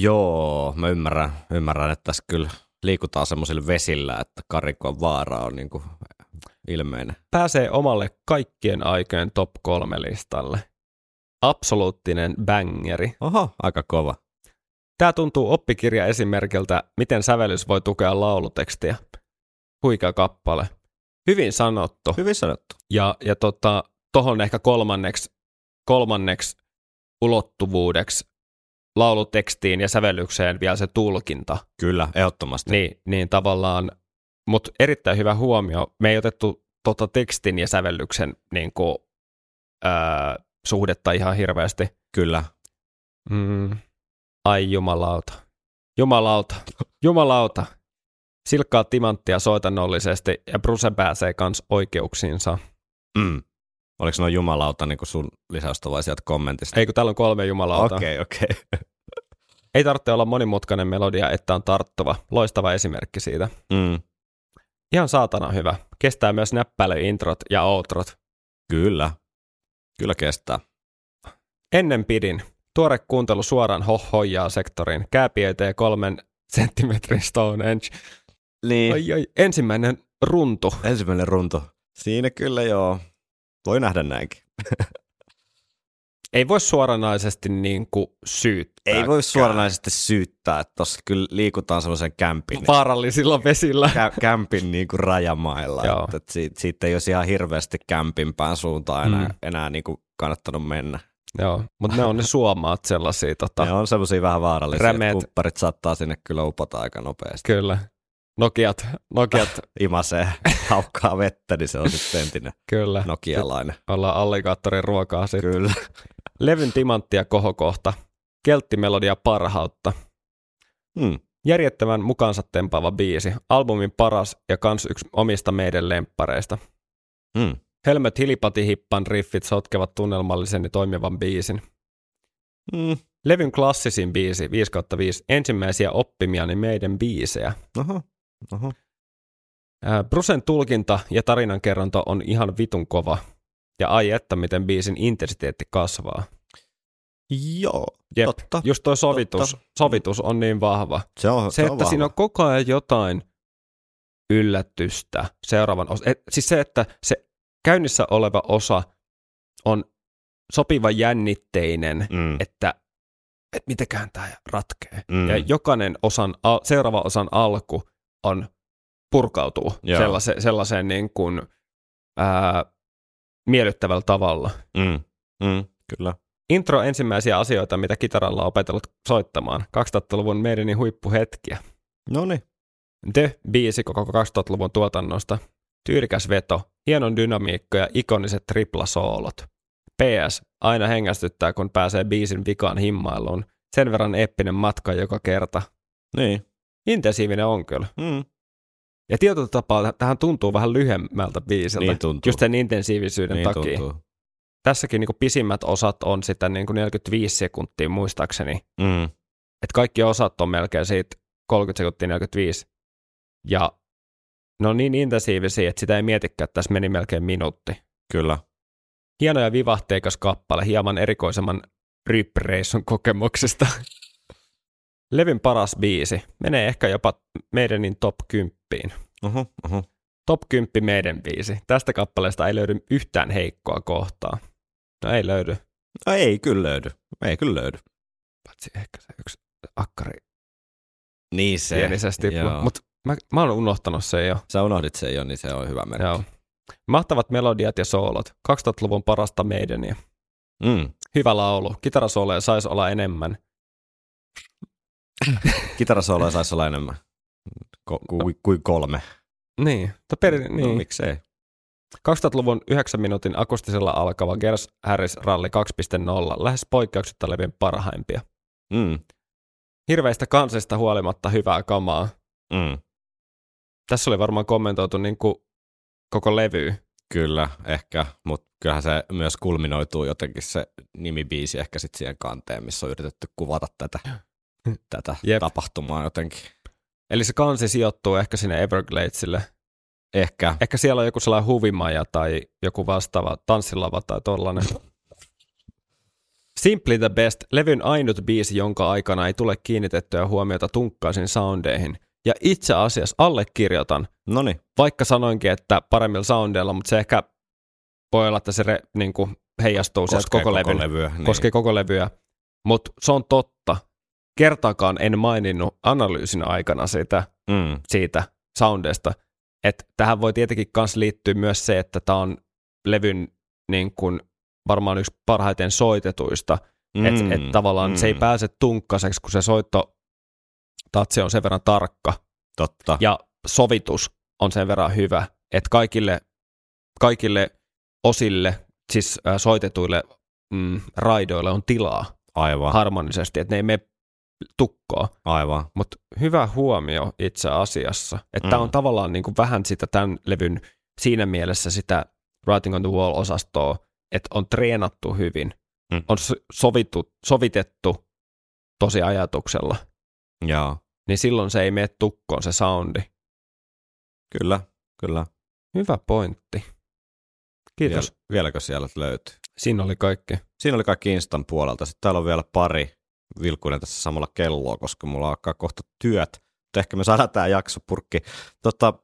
Joo, mä ymmärrän, ymmärrän, että tässä kyllä liikutaan semmoisilla vesillä, että karikon vaara on niin kuin ilmeinen. pääsee omalle kaikkien aikojen top kolme listalle. Absoluuttinen bangeri. Oho, aika kova. Tämä tuntuu oppikirja esimerkiltä, miten sävellys voi tukea laulutekstiä. Huikea kappale. Hyvin sanottu. Hyvin sanottu. Ja, ja tota, tohon ehkä kolmanneksi, kolmanneksi ulottuvuudeksi laulutekstiin ja sävellykseen vielä se tulkinta. Kyllä, ehdottomasti. Niin, niin tavallaan, mutta erittäin hyvä huomio. Me ei otettu tota tekstin ja sävellyksen niin kuin, ää, suhdetta ihan hirveästi. Kyllä. Mm. Ai jumalauta. Jumalauta. Jumalauta. Silkkaa timanttia soitannollisesti ja Bruce pääsee kans oikeuksiinsa. Mm. Oliko nuo jumalauta niin kuin sun lisäystä vai sieltä kommentista? Ei kun täällä on kolme jumalauta. Okei, okei. Ei tarvitse olla monimutkainen melodia, että on tarttuva. Loistava esimerkki siitä. Mm. Ihan saatana hyvä. Kestää myös näppäilyintrot ja outrot. Kyllä. Kyllä kestää. Ennen pidin. Tuore kuuntelu suoraan hohhoijaa sektoriin. Kääpiöitä kolmen senttimetrin Stonehenge. Niin. Ai, ai, ensimmäinen runtu. Ensimmäinen runto. Siinä kyllä joo. Voi nähdä näinkin. Ei voi suoranaisesti niin kuin syyttää. Ei voi suoranaisesti syyttää, että tuossa kyllä liikutaan semmoisen kämpin, Vaarallisilla vesillä. kä- kämpin niin kuin rajamailla. Joo. että, että siitä, siitä ei olisi ihan hirveästi kämpimpään suuntaan enää, Mm. enää niin kuin kannattanut mennä. Joo, mutta ne on ne suomaat sellaisia. Tota, Ne on semmoisia vähän vaarallisia, Rämeet. että kumpparit saattaa sinne kyllä upota aika nopeasti. Kyllä. Nokiat, Nokiat, Imasee, haukkaa vettä, niin se on sitten entinen kyllä. nokialainen. Ollaan alligaattorin ruokaa sitten. Kyllä. Levyn timantti ja kohokohta. kelttimelodia parhautta. Hmm. Järjettävän mukaansa tempaava biisi, albumin paras ja kans yksi omista meidän lemppareista. Hmm. Helmet hilipatihippan riffit sotkevat tunnelmallisen ja toimivan biisin. Hmm. Levyn klassisin biisi, 5 5, ensimmäisiä oppimiani meidän biisejä. Oho. Oho. Brusen tulkinta ja tarinankerronta on ihan vitun kova. Ja ai että, miten biisin intensiteetti kasvaa. Joo, Jep, totta. just toi sovitus, totta. sovitus on niin vahva. Se on, Se, on että siinä on vahva. koko ajan jotain yllätystä seuraavan osa. Et, siis se, että se käynnissä oleva osa on sopiva jännitteinen, Mm. että et mitäkään tämä ratkee. Mm. Ja jokainen osan, seuraava osan alku on purkautuu Joo. sellaiseen, sellaiseen niin kuin, ää, miellyttävällä tavalla. Mm. Mm. Kyllä. Intro ensimmäisiä asioita, mitä kitaralla on opetellut soittamaan. 2000-luvun meidänin huippuhetkiä. No niin. The-biisi koko 2000-luvun tuotannosta. Tyyrikäs veto, hienon dynamiikka ja ikoniset triplasoolot. PS, aina hengästyttää, kun pääsee biisin vikaan himmailuun. Sen verran eeppinen matka joka kerta. Niin. Intensiivinen on kyllä. Mm. Ja tietyllä tapaa tähän tuntuu vähän lyhyemmältä biisiltä. Niin tuntuu. Just sen intensiivisyyden Niin takia. tuntuu. Tässäkin niin pisimmät osat on sitä niin 45 sekuntia muistaakseni. Mm. Että kaikki osat on melkein siitä 30 sekuntia 45. Ja ne on niin intensiivisiä, että sitä ei mietikään, että tässä meni melkein minuutti. Kyllä. Hieno ja vivahteikas kappale hieman erikoisemman ryppireissun kokemuksesta. Levin paras biisi. Menee ehkä jopa meidänin top 10. Oho, oho. Top 10 meidän biisi. Tästä kappaleesta ei löydy yhtään heikkoa kohtaa. No ei löydy. No ei kyllä löydy. Ei kyllä löydy. Paitsi ehkä se yksi akkari Niin se. pienisesti. Mutta mä, mä oon unohtanut sen jo. Sä unohdit sen jo, niin se on hyvä merkki. Joo. Mahtavat melodiat ja soolot. 2000-luvun parasta meidäniä. Mm. Hyvä laulu. Kitarasooloja saisi olla enemmän. Kitarasooloja saisi olla enemmän Ko- kuin kuin kolme. Niin. To per, No niin. miksei. 2000-luvun 9 minuutin akustisella alkava Gers Harris Ralli 2.0. Lähes poikkeuksetta levin parhaimpia. Mm. Hirveistä kansista huolimatta hyvää kamaa. Mm. Tässä oli varmaan kommentoitu niin kuin koko levy. Kyllä, ehkä, mutta kyllähän se myös kulminoituu jotenkin se nimibiisi ehkä sitten siihen kanteen, missä on yritetty kuvata tätä, tätä Jep. tapahtumaa jotenkin. Eli se kansi sijoittuu ehkä sinne Evergladesille. Ehkä. Ehkä siellä on joku sellainen huvimaja tai joku vastaava tanssilava tai tollanen. Simply the Best, levyn ainut biisi, jonka aikana ei tule kiinnitettyä huomiota tunkkaisiin soundeihin. Ja itse asiassa allekirjoitan, No niin. vaikka sanoinkin, että paremmilla soundeilla, mutta se ehkä voi olla, että se re, niin kuin heijastuu Koskee koko, levyn, levyä. Niin. koskee koko levyä. Mutta se on totta. Kertaakaan en maininnut analyysin aikana sitä, Mm. siitä soundesta. Että tähän voi tietenkin myös liittyä myös se, että tämä on levyn niin kuin, varmaan yksi parhaiten soitetuista. Mm. Että et tavallaan mm. se ei pääse tunkkaiseksi, kun se soitto tatsi on sen verran tarkka Totta. ja sovitus on sen verran hyvä, että kaikille, kaikille osille, siis äh, soitetuille mm, raidoille on tilaa Aivan. harmonisesti, että ne ei mene tukkoa. Aivan. Mutta hyvä huomio itse asiassa, että Mm. on tavallaan niin kuin vähän sitä tämän levyn siinä mielessä sitä Writing on the Wall-osastoa, että on treenattu hyvin, Mm. on so- sovittu, sovitettu tosi ajatuksella, Joo. niin silloin se ei mene tukkoon se soundi. Kyllä. Kyllä. Hyvä pointti. Kiitos. Viel, vieläkö siellä löytyy? Siinä oli kaikki. Siinä oli kaikki Instan puolelta. Sitten täällä on vielä pari vilkuinen tässä samalla kelloa, koska mulla alkaa kohta työt. Mutta ehkä me saadaan tämä jakso purkki. Tota,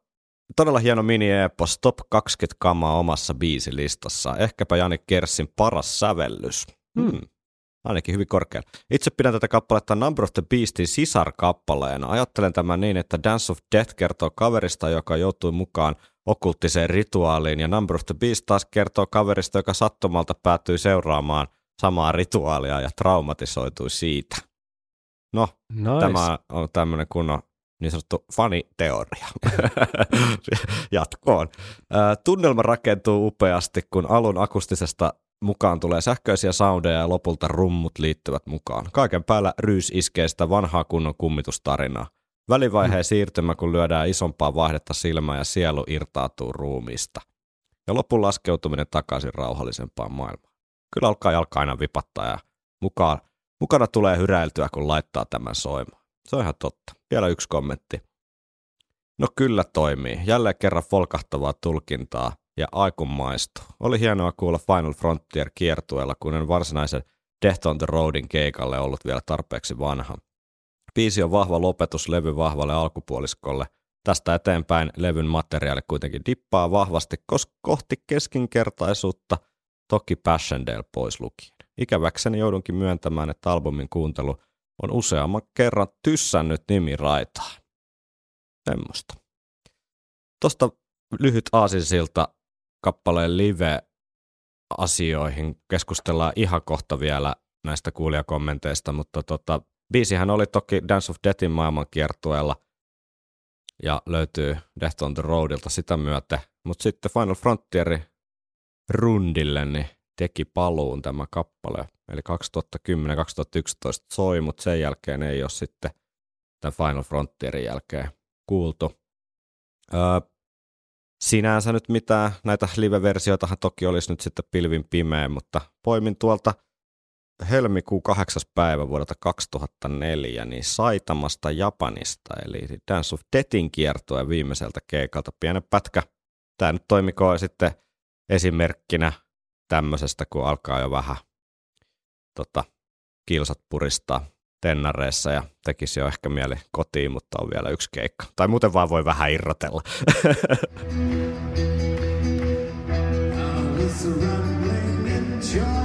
todella hieno mini-epos, top 20 kamaa omassa biisilistassa. Ehkäpä Jani Kerssin paras sävellys. Hmm. Ainakin hyvin korkealla. Itse pidän tätä kappaletta Number of the Beastin sisarkappaleena. Ajattelen tämän niin, että Dance of Death kertoo kaverista, joka joutui mukaan okkulttiseen rituaaliin, ja Number of the Beast taas kertoo kaverista, joka sattumalta päätyi seuraamaan samaa rituaalia ja traumatisoitui siitä. No, Nice. Tämä on tämmöinen kunnon niin sanottu faniteoria. Jatkoon. Tunnelma rakentuu upeasti, kun alun akustisesta mukaan tulee sähköisiä soundeja ja lopulta rummut liittyvät mukaan. Kaiken päällä Ryys iskee sitä vanhaa kunnon kummitustarinaa. Välivaiheen siirtymä, kun lyödään isompaa vaihdetta silmään ja sielu irtautuu ruumiista. Ja lopun laskeutuminen takaisin rauhallisempaan maailmaan. Kyllä alkaa jalka aina vipattaa ja mukaan, mukana tulee hyräiltyä, kun laittaa tämän soimaan. Se on ihan totta. Vielä yksi kommentti. No kyllä toimii. Jälleen kerran folkahtavaa tulkintaa ja aikun maistu. Oli hienoa kuulla Final Frontier kiertueella, kun en varsinaisen Death on the Roadin keikalle ollut vielä tarpeeksi vanha. Biisi on vahva lopetus levy vahvalle alkupuoliskolle. Tästä eteenpäin levyn materiaali kuitenkin dippaa vahvasti kos- kohti keskinkertaisuutta, toki Passchendaele pois lukien. Ikäväkseni joudunkin myöntämään, että albumin kuuntelu on useamman kerran tyssännyt nimi raitaa. Semmosta. Tosta lyhyt aasinsilta kappaleen live-asioihin keskustellaan ihan kohta vielä näistä kuulijakommenteista, mutta tota, biisihän oli toki Dance of Deathin maailmankiertueella ja löytyy Death on the Roadilta sitä myötä, mutta sitten Final Frontier rundille niin teki paluun tämä kappale, eli 2010-2011 soi, mutta sen jälkeen ei ole sitten tämän Final Frontierin jälkeen kuultu. Öö, sinänsä nyt mitään, näitä live-versioitahan toki olisi nyt sitten pilvin pimeä, mutta poimin tuolta helmikuun 8. päivä vuodelta 2004, niin Saitamasta Japanista, eli Dance of Deathin kiertoa viimeiseltä keikalta pienen pätkä. Tämä nyt toimikoon sitten esimerkkinä tämmöisestä, kun alkaa jo vähän tota, kilsat puristaa tennareissa ja tekisi jo ehkä mieli kotiin, mutta on vielä yksi keikka. Tai muuten vaan voi vähän irrotella. enjoying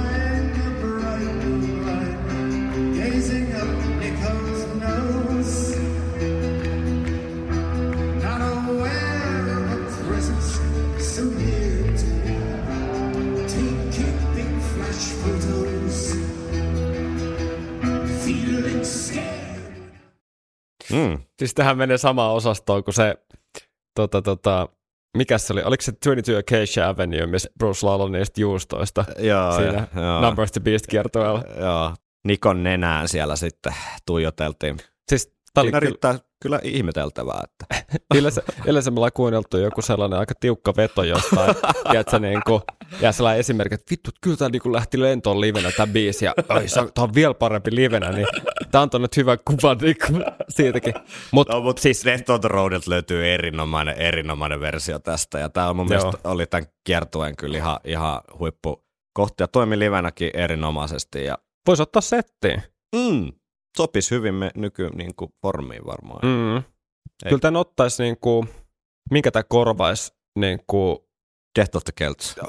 mm, Siis tähän menee samaan osastoon kuin se, tota, tota, mikä se oli, oliko se 22 Acacia Avenue, missä Bruce lauloi niistä juustoista joo, siinä joo, Number of the Beast kiertueella. joo. Nikon nenään siellä sitten tuijoteltiin. Siis tää oli Siinä kyllä, riittää kyllä ihmeteltävää, että yleensä, yleensä me ollaan kuunneltu joku sellainen aika tiukka veto jostain, tiedätkö, niin kuin, ja sellainen esimerkki, että vittu, kyllä tämä niin lähti lentoon livenä tämä biisi, ja oi, se on, tää on vielä parempi livenä, niin tämä on nyt hyvä kuva niin kuin, siitäkin. Mut, No, mutta siis Death on the Roadilta löytyy erinomainen, erinomainen versio tästä, ja tämä on mun Joo. mielestä oli tämän kiertueen kyllä ihan, ihan huippu kohti, ja toimi livenäkin erinomaisesti, ja voisi ottaa settiin. mm, sopisi hyvin me nyky niin kuin, formiin varmaan. Mm. Kyllä tämän ottaisi, niin kuin, minkä tämä korvaisi, niin kuin, Death of the Celts.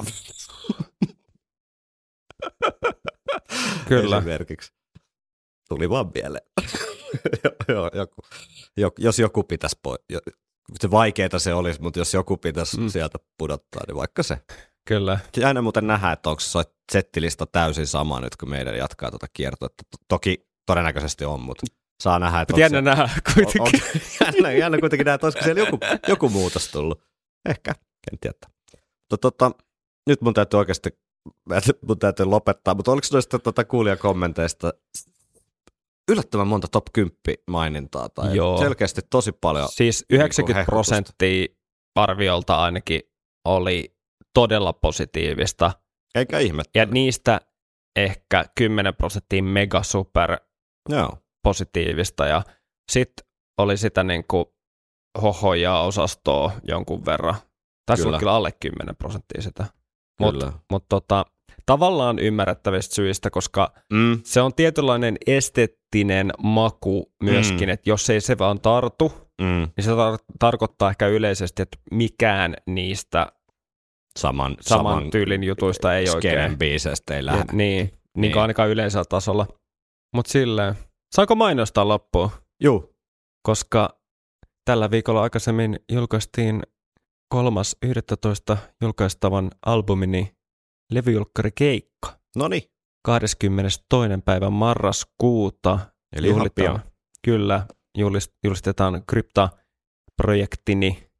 kyllä. Esimerkiksi. Tuli vaan mieleen. joo, joku, joku, jos joku pitäisi pois, se vaikeeta se olisi, mutta jos joku pitäisi Mm. sieltä pudottaa, niin vaikka se. Kyllä. Aina muuten nähdään, että onko se settilista täysin sama nyt, kun meidän jatkaa tuota kiertoa. To- Toki todennäköisesti on, mutta saa nähdä, että jännä onko nähdä se, kuitenkin. on, jännä, jännä kuitenkin nähdä, että olisiko siellä joku, joku muutos tullut. Ehkä, en tiedä. Mutta tota, nyt mun täytyy oikeasti mun täytyy lopettaa, mutta oliko noista tuota kuulijakommenteista yllättävän monta top 10 mainintaa tai Joo. selkeästi tosi paljon. Siis Niin 90 hehkutusta. prosenttia arviolta ainakin oli todella positiivista. Eikä ihme. Ja niistä ehkä 10 prosenttia mega super Joo. positiivista. Ja sitten oli sitä niin kuin hohojaa osastoa jonkun verran. Tässä Kyllä. on kyllä alle 10 prosenttia sitä. Mutta mut tota, tavallaan ymmärrettävistä syistä, koska Mm, se on tietynlainen esteettinen maku myöskin, Mm. että jos ei se vaan tartu, mm, niin se tar- tarkoittaa ehkä yleisesti, että mikään niistä saman, saman tyylin jutuista ei oikein. biiseistä ei Ja, lähde. niin, niin. Niin. ainakaan yleisellä tasolla. Mutta silleen, saanko mainostaa loppuun? Juu. Koska tällä viikolla aikaisemmin julkaistiin 3.11. julkaistavan albumini levyjulkkari Keikka. No niin. 22. päivä marraskuuta Eli ihan juhlitaan, pian. kyllä, julist, julistetaan Krypta-projektini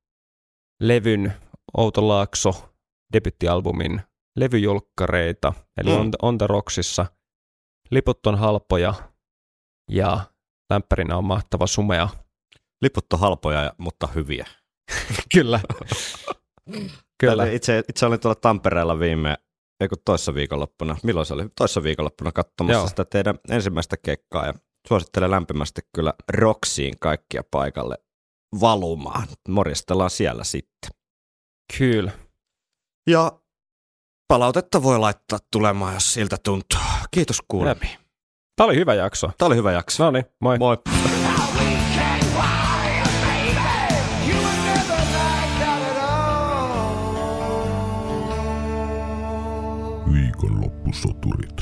levyn Outo Laakso debyttialbumin levyjulkkareita, eli mm. on, on the Rocksissa. Liput on halpoja ja lämpärinä on mahtava sumea. Liput on halpoja, mutta hyviä. Kyllä. Kyllä. Itse, itse olin tuolla Tampereella viime, ei kun toissa viikonloppuna, milloin se oli? Toissa viikonloppuna katsomassa Joo. sitä teidän ensimmäistä kekkaa ja suosittelen lämpimästi kyllä Roksiin kaikkia paikalle valumaan. Morjestellaan siellä sitten. Kyllä. Ja palautetta voi laittaa tulemaan, jos siltä tuntuu. Kiitos kuulemiin. Tämä oli hyvä jakso. Tämä oli hyvä jakso. No niin, moi. Moi. Viikonloppusoturit.